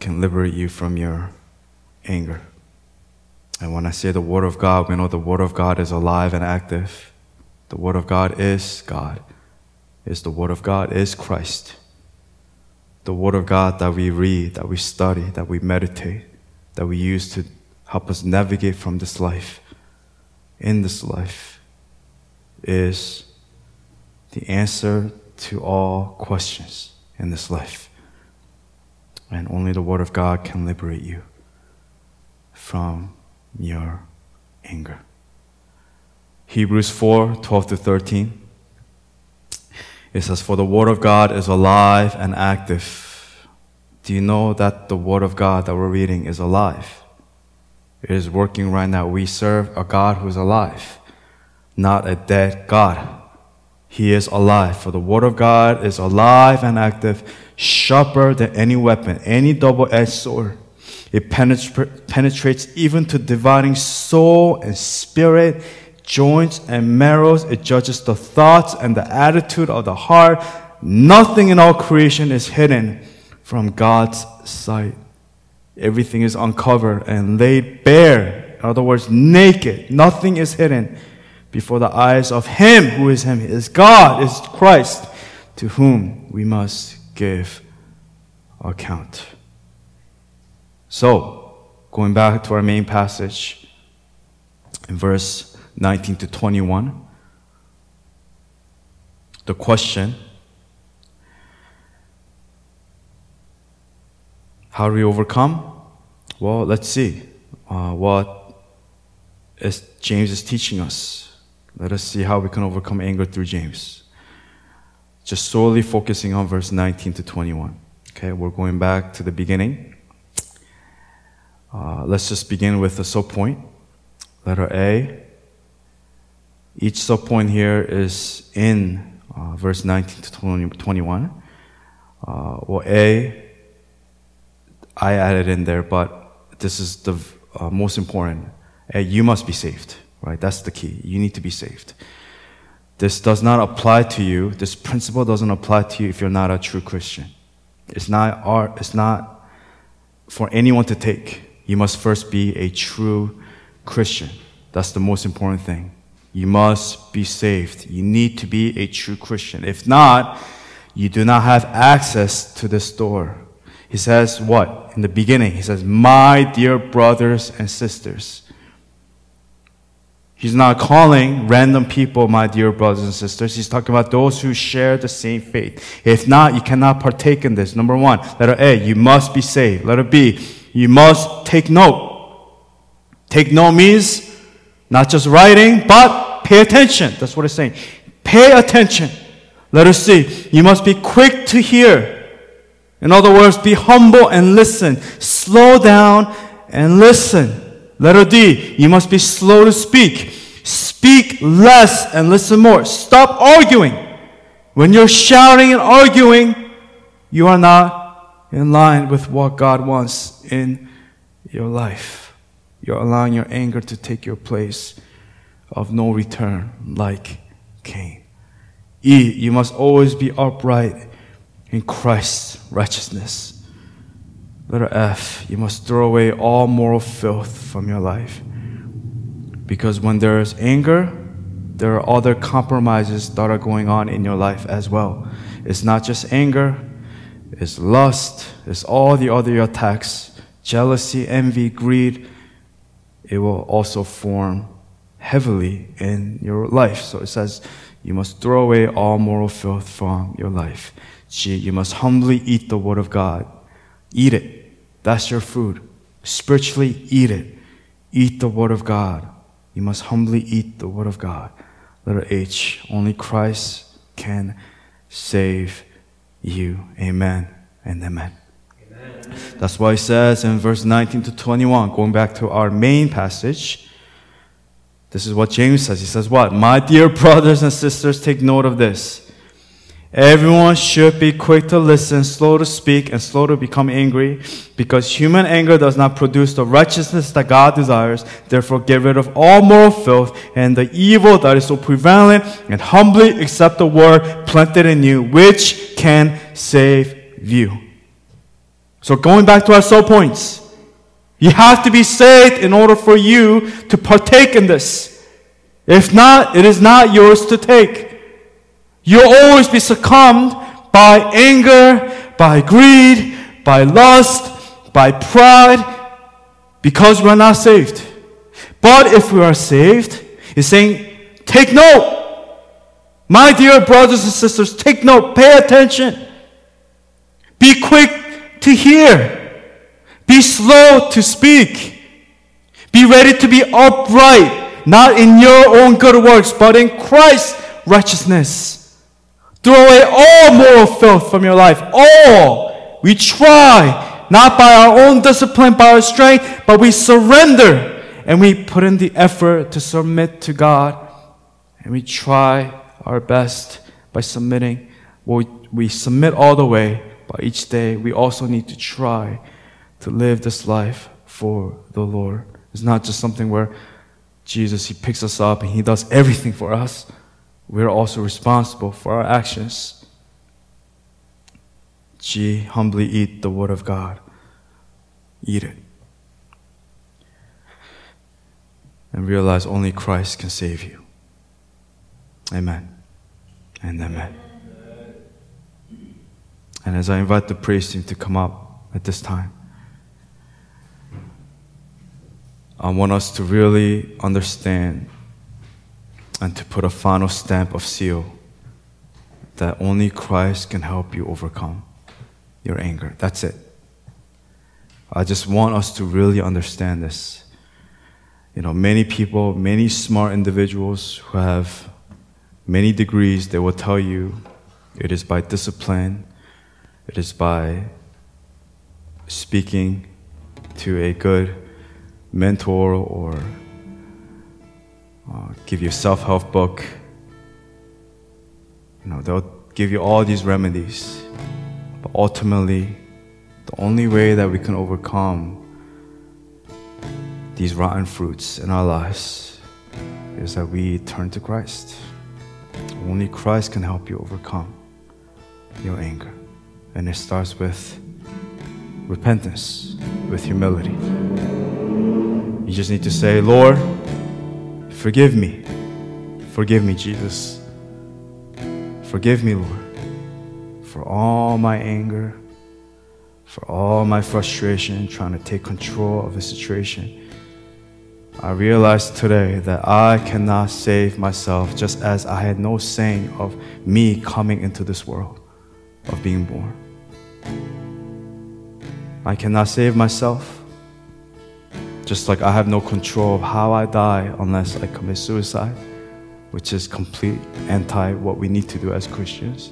can liberate you from your anger. And when I say the Word of God, we know the Word of God is alive and active. The Word of God is God. Is the Word of God is Christ. The Word of God that we read, that we study, that we meditate, that we use to help us navigate from this life, in this life, is the answer to all questions in this life. And only the Word of God can liberate you from your anger. Hebrews 4 12 to 13. It says, For the Word of God is alive and active. Do you know that the Word of God that we're reading is alive? It is working right now. We serve a God who is alive, not a dead God. He is alive. For the Word of God is alive and active, sharper than any weapon, any double edged sword. It penetra- penetrates even to dividing soul and spirit, joints and marrows. It judges the thoughts and the attitude of the heart. Nothing in all creation is hidden from God's sight. Everything is uncovered and laid bare. In other words, naked. Nothing is hidden before the eyes of Him who is Him, is God, is Christ, to whom we must give account. So, going back to our main passage in verse 19 to 21, the question how do we overcome? Well, let's see uh, what is James is teaching us. Let us see how we can overcome anger through James. Just solely focusing on verse 19 to 21. Okay, we're going back to the beginning. Uh, let's just begin with the subpoint. Letter A. Each subpoint here is in uh, verse 19 to 20, 21. Uh, well, A, I added in there, but this is the uh, most important. A, you must be saved, right? That's the key. You need to be saved. This does not apply to you. This principle doesn't apply to you if you're not a true Christian. It's not it's not for anyone to take. You must first be a true Christian. That's the most important thing. You must be saved. You need to be a true Christian. If not, you do not have access to this door. He says what? In the beginning, he says, My dear brothers and sisters. He's not calling random people my dear brothers and sisters. He's talking about those who share the same faith. If not, you cannot partake in this. Number one, letter A, you must be saved. Letter B, you must take note. Take note means not just writing, but pay attention. That's what it's saying. Pay attention. Letter C, you must be quick to hear. In other words, be humble and listen. Slow down and listen. Letter D, you must be slow to speak. Speak less and listen more. Stop arguing. When you're shouting and arguing, you are not in line with what God wants in your life. You're allowing your anger to take your place of no return, like Cain. E, you must always be upright in Christ's righteousness. Letter F, you must throw away all moral filth from your life. Because when there is anger, there are other compromises that are going on in your life as well. It's not just anger, it's lust, it's all the other attacks jealousy, envy, greed. It will also form heavily in your life. So it says, you must throw away all moral filth from your life. G, you must humbly eat the Word of God. Eat it. That's your food. Spiritually, eat it. Eat the Word of God. You must humbly eat the Word of God. Letter H. Only Christ can save you. Amen and amen. amen. That's why it says in verse 19 to 21, going back to our main passage, this is what James says. He says, What? My dear brothers and sisters, take note of this. Everyone should be quick to listen, slow to speak, and slow to become angry, because human anger does not produce the righteousness that God desires. Therefore, get rid of all moral filth and the evil that is so prevalent, and humbly accept the word planted in you, which can save you. So, going back to our soul points, you have to be saved in order for you to partake in this. If not, it is not yours to take. You'll always be succumbed by anger, by greed, by lust, by pride, because we're not saved. But if we are saved, he's saying, take note. My dear brothers and sisters, take note, pay attention. Be quick to hear. Be slow to speak. Be ready to be upright, not in your own good works, but in Christ's righteousness. Throw away all moral filth from your life. All. We try, not by our own discipline, by our strength, but we surrender and we put in the effort to submit to God. And we try our best by submitting. we, we submit all the way, but each day we also need to try to live this life for the Lord. It's not just something where Jesus, He picks us up and He does everything for us we're also responsible for our actions. G, humbly eat the Word of God. Eat it. And realize only Christ can save you. Amen. And amen. And as I invite the praise team to come up at this time, I want us to really understand and to put a final stamp of seal that only Christ can help you overcome your anger. That's it. I just want us to really understand this. You know, many people, many smart individuals who have many degrees, they will tell you it is by discipline, it is by speaking to a good mentor or uh, give you a self help book. You know, they'll give you all these remedies. But ultimately, the only way that we can overcome these rotten fruits in our lives is that we turn to Christ. Only Christ can help you overcome your anger. And it starts with repentance, with humility. You just need to say, Lord, forgive me. Forgive me, Jesus. Forgive me, Lord, for all my anger, for all my frustration trying to take control of a situation. I realized today that I cannot save myself just as I had no saying of me coming into this world, of being born. I cannot save myself, just like I have no control of how I die unless I commit suicide, which is complete anti what we need to do as Christians.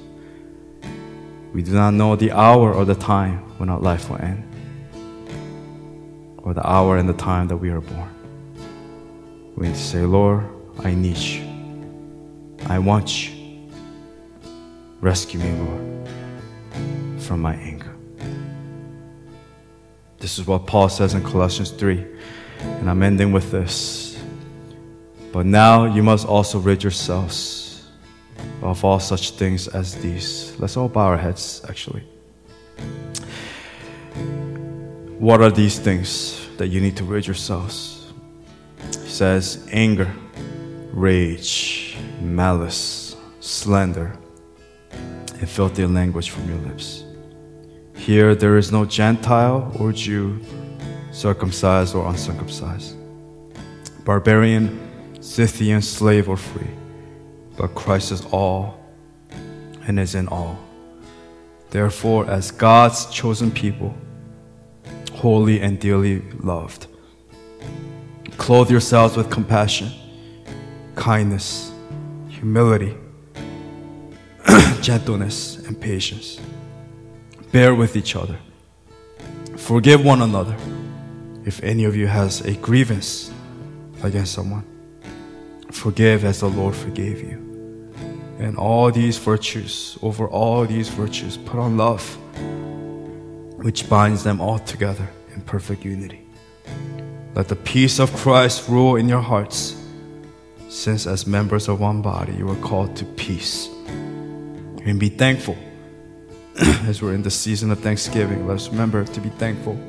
We do not know the hour or the time when our life will end, or the hour and the time that we are born. We need to say, Lord, I need you. I want you. Rescue me, Lord, from my anger. This is what Paul says in Colossians 3. And I'm ending with this. But now you must also rid yourselves of all such things as these. Let's all bow our heads, actually. What are these things that you need to rid yourselves? He says anger, rage, malice, slander, and filthy language from your lips. Here there is no Gentile or Jew, circumcised or uncircumcised, barbarian, Scythian, slave or free, but Christ is all and is in all. Therefore, as God's chosen people, holy and dearly loved, clothe yourselves with compassion, kindness, humility, gentleness, and patience. Bear with each other. Forgive one another if any of you has a grievance against someone. Forgive as the Lord forgave you. And all these virtues, over all these virtues, put on love, which binds them all together in perfect unity. Let the peace of Christ rule in your hearts, since as members of one body you are called to peace. And be thankful. as we're in the season of Thanksgiving, let us remember to be thankful.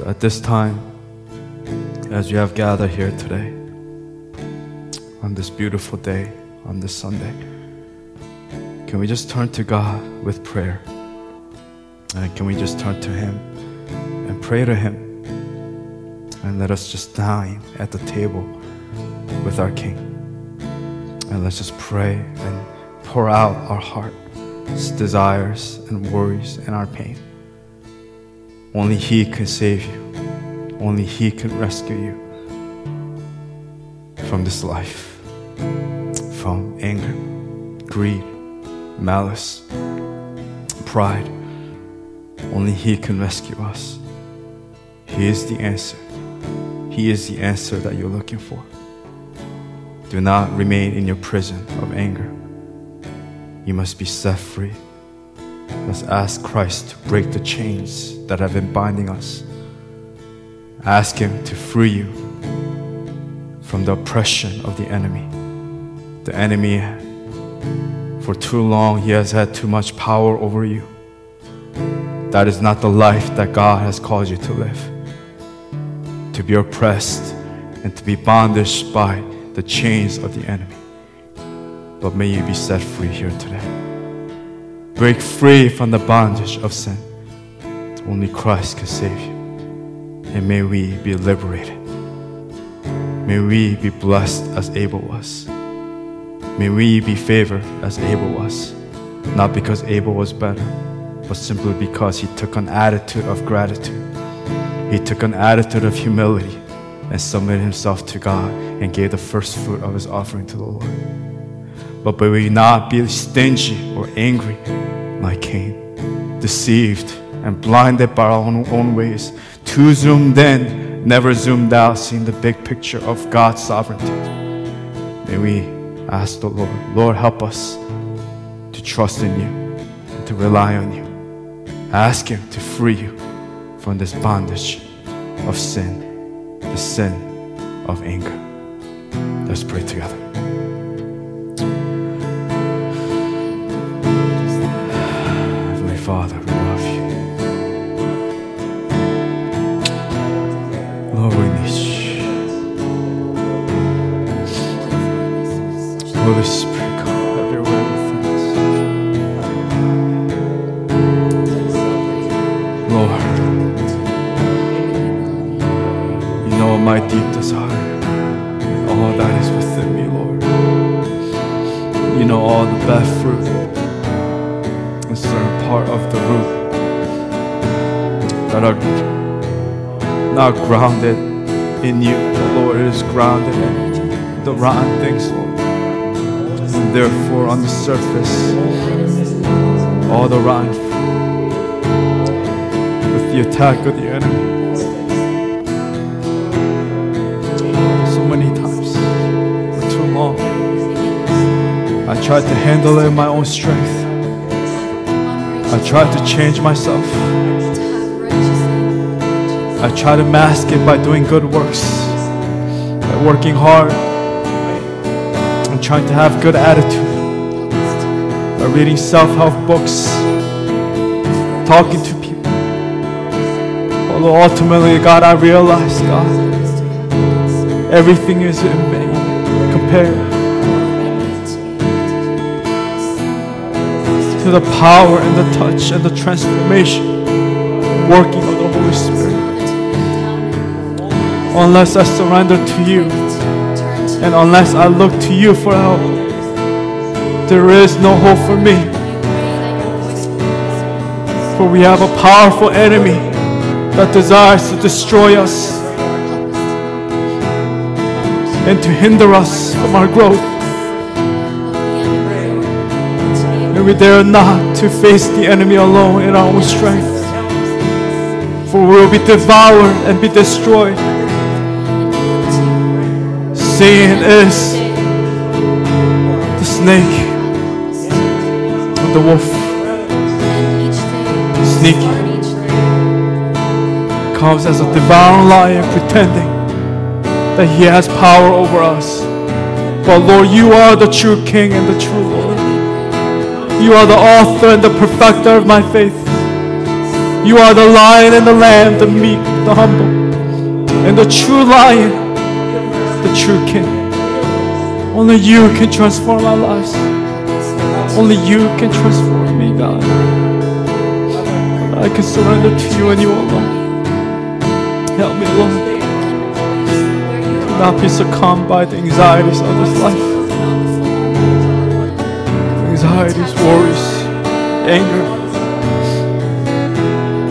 So at this time, as you have gathered here today, on this beautiful day, on this Sunday, can we just turn to God with prayer? And can we just turn to Him and pray to Him? And let us just dine at the table with our King. And let's just pray and pour out our heart's desires and worries and our pain. Only He can save you. Only He can rescue you from this life, from anger, greed, malice, pride. Only He can rescue us. He is the answer. He is the answer that you're looking for. Do not remain in your prison of anger. You must be set free. Let's ask Christ to break the chains that have been binding us. Ask Him to free you from the oppression of the enemy. The enemy, for too long, he has had too much power over you. That is not the life that God has called you to live. To be oppressed and to be bondaged by the chains of the enemy. But may you be set free here today. Break free from the bondage of sin. Only Christ can save you. And may we be liberated. May we be blessed as Abel was. May we be favored as Abel was. Not because Abel was better, but simply because he took an attitude of gratitude. He took an attitude of humility and submitted himself to God and gave the first fruit of his offering to the Lord. But may we not be stingy or angry like Cain, deceived and blinded by our own, own ways, too zoomed in, never zoomed out, seeing the big picture of God's sovereignty. May we ask the Lord, Lord, help us to trust in you and to rely on you. Ask Him to free you from this bondage of sin, the sin of anger. Let's pray together. Heavenly Father, grounded in you, The Lord, is grounded in the rotten things, Lord. And therefore, on the surface, all the rotten with the attack of the enemy. So many times, for too long, I tried to handle it in my own strength. I tried to change myself. I try to mask it by doing good works, by working hard, and trying to have good attitude, by reading self-help books, talking to people. Although ultimately, God, I realize, God, everything is in vain compared to the power and the touch and the transformation working Unless I surrender to you and unless I look to you for help, there is no hope for me. For we have a powerful enemy that desires to destroy us and to hinder us from our growth. And we dare not to face the enemy alone in our own strength. For we will be devoured and be destroyed. Satan is the snake and the wolf. Sneaky. Comes as a devouring lion pretending that he has power over us. But Lord, you are the true King and the true Lord. You are the author and the perfecter of my faith. You are the lion and the lamb, the meek, the humble, and the true lion, the true king. Only you can transform our lives. Only you can transform me, God. I can surrender to you and you alone. Help me, Lord. Not be succumbed by the anxieties of this life. Anxieties, worries, anger.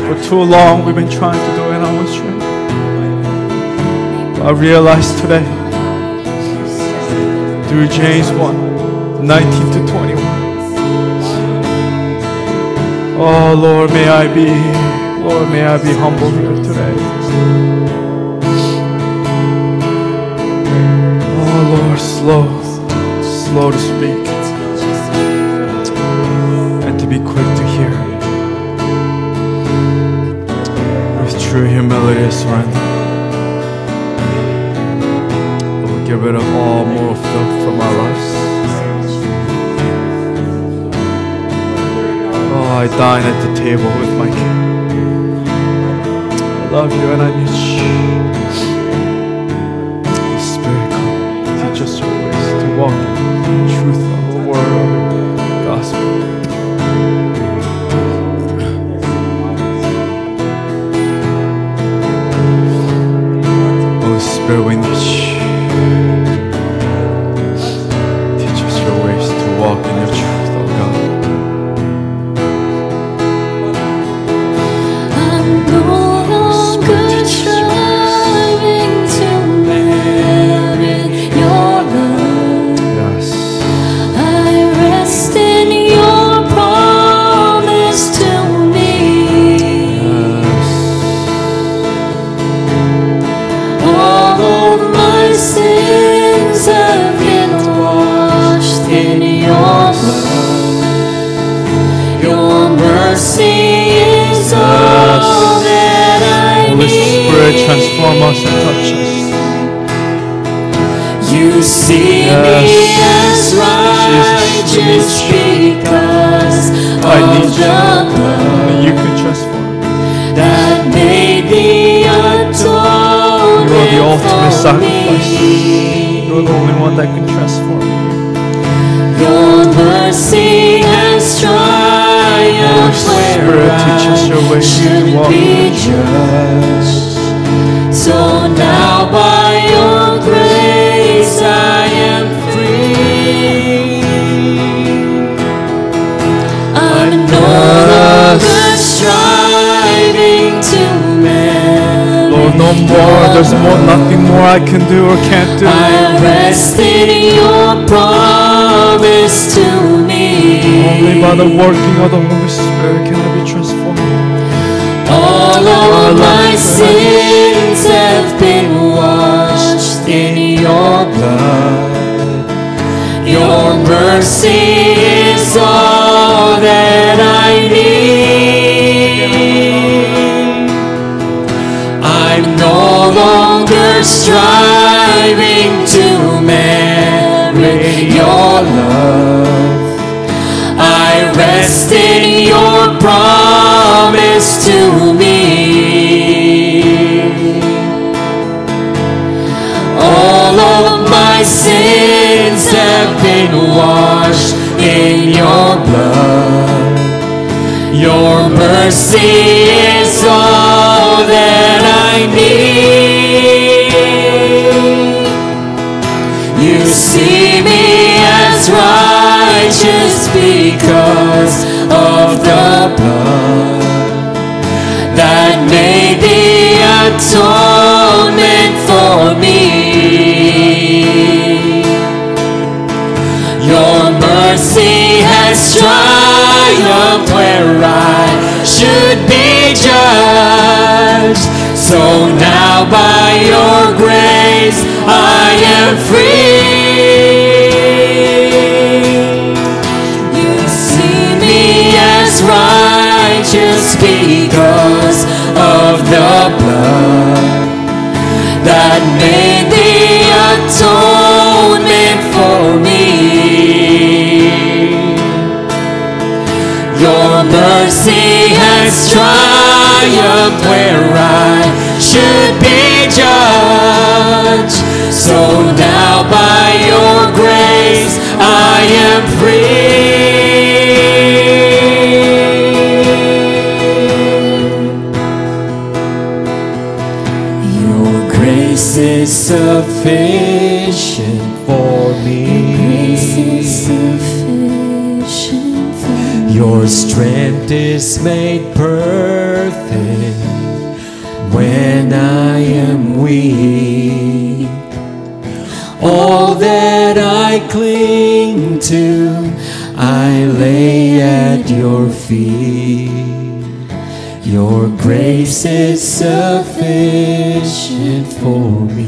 For too long we've been trying to do it in our own strength. I realize today, through James 1 19 to 21. Oh Lord, may I be, Lord, may I be humble here today. Oh Lord, slow, slow to speak, and to be quick to hear. With true humility and surrender, rid of all moral filth from our lives. Oh, I dine at the table with my King. I love you and I need you. Ultimate sacrifice. me. You're the only one that can transform. Your mercy has triumphed Holy Spirit, teach us your I ways to should walk. be judged. So now by no more. There's more, nothing more I can do or can't do. I rest in your promise to me. Only by the working of the Holy Spirit can I be transformed. All of my sins have been washed in your blood. Your mercy is all that promise to me. All of my sins have been washed in your blood. Your mercy is all that I need. You see me as righteous because blood that made the atonement for me. Your mercy has triumphed where I should be judged. So now by your grace I am free. Be judged. So now by your grace I am free. Your grace is sufficient for me. sufficient for me. Your strength is made perfect I lay at your feet. Your grace is sufficient for me.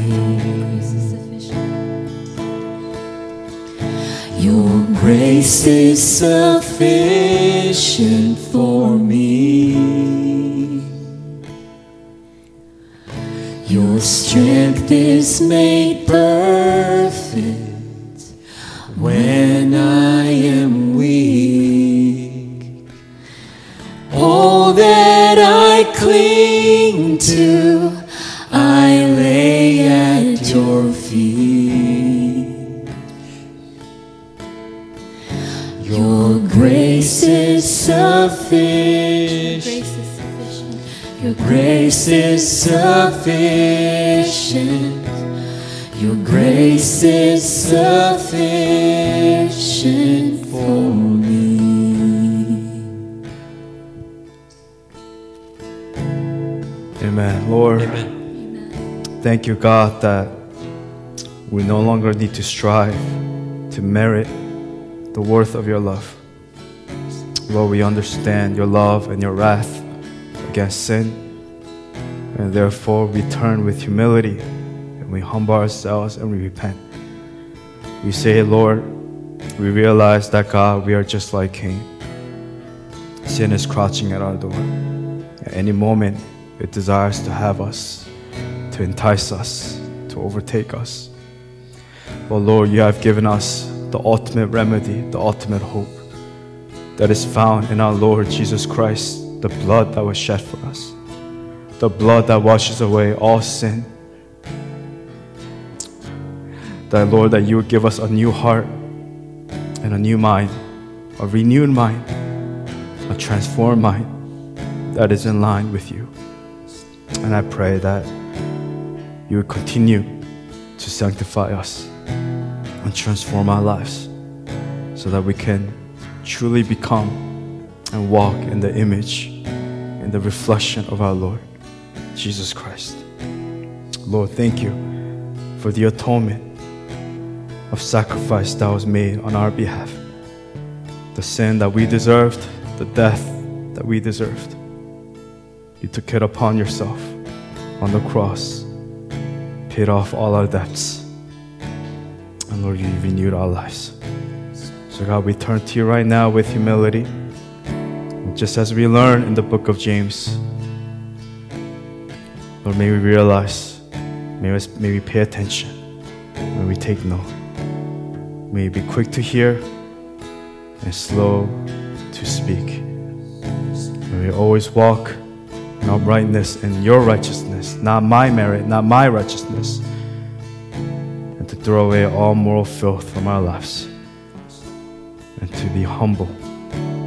Your grace is sufficient for me. Your strength is made thank you, God, that we no longer need to strive to merit the worth of your love. Lord, we understand your love and your wrath against sin, and therefore we turn with humility and we humble ourselves and we repent. We say, Lord, we realize that God, we are just like Cain. Sin is crouching at our door. At any moment, it desires to have us, to entice us, to overtake us. But Lord, you have given us the ultimate remedy, the ultimate hope that is found in our Lord Jesus Christ, the blood that was shed for us, the blood that washes away all sin. That, Lord, that you would give us a new heart and a new mind, a renewed mind, a transformed mind that is in line with you. And I pray that you would continue to sanctify us and transform our lives so that we can truly become and walk in the image, in the reflection of our Lord, Jesus Christ. Lord, thank you for the atonement of sacrifice that was made on our behalf. The sin that we deserved, the death that we deserved. You took it upon yourself on the cross, paid off all our debts. And Lord, you renewed our lives. So, God, we turn to you right now with humility. Just as we learn in the book of James, Lord, may we realize, may we, may we pay attention, may we take note. May we be quick to hear and slow to speak. May we always walk in uprightness and your righteousness, not my merit, not my righteousness, and to throw away all moral filth from our lives, and to be humble,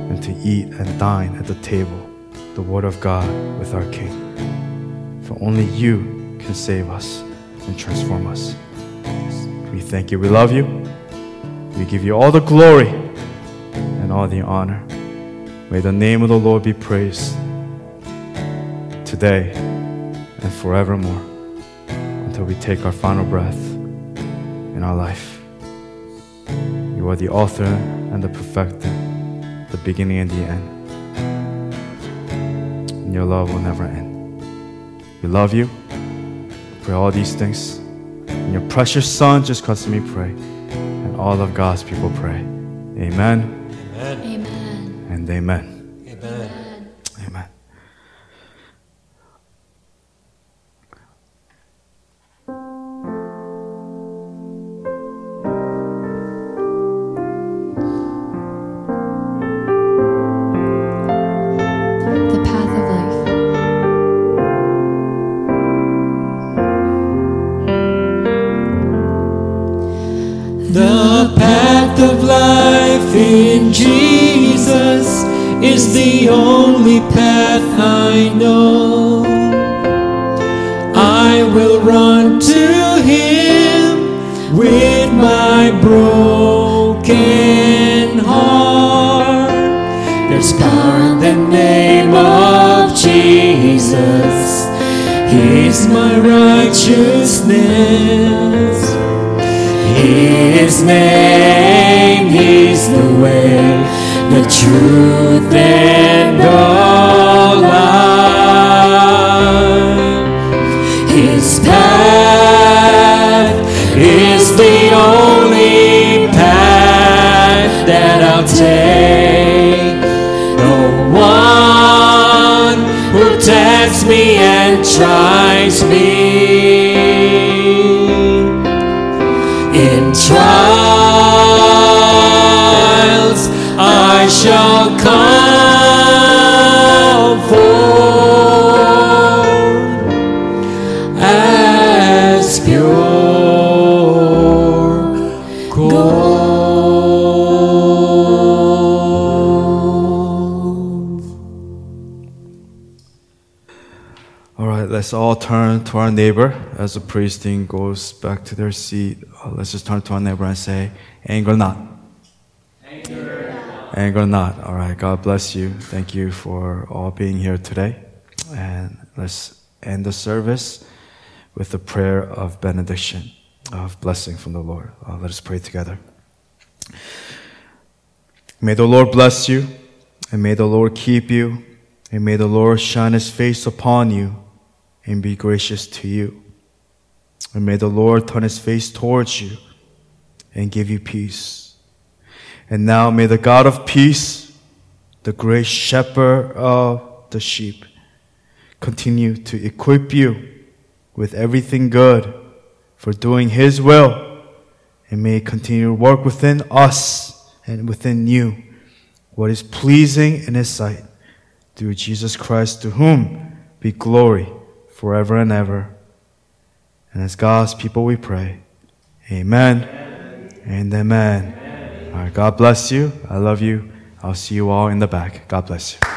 and to eat and dine at the table, the Word of God with our King. For only you can save us and transform us. We thank you. We love you. We give you all the glory and all the honor. May the name of the Lord be praised today forevermore until we take our final breath in our life. You are the author and the perfecter, the beginning and the end. And your love will never end. We love you. We Pray all these things. In your precious Son, just cause me pray. And all of God's people pray. Amen Amen. Amen. and amen. Amen. I will run to Him with my broken heart. There's power in the name of Jesus. He's my righteousness. His name, He's the way, the truth, and the and let's all turn to our neighbor as the team goes back to their seat. Uh, let's just turn to our neighbor and say, Anger not. Anger not. All right, God bless you. Thank you for all being here today. And let's end the service with a prayer of benediction, of blessing from the Lord. Uh, let us pray together. May the Lord bless you, and may the Lord keep you, and may the Lord shine his face upon you and be gracious to you. And may the Lord turn his face towards you and give you peace. And now may the God of peace, the great shepherd of the sheep, continue to equip you with everything good for doing his will. and may continue to work within us and within you what is pleasing in His sight through Jesus Christ, to whom be glory forever and ever. And as God's people we pray, Amen, and Amen. All right, God bless you. I love you. I'll see you all in the back. God bless you.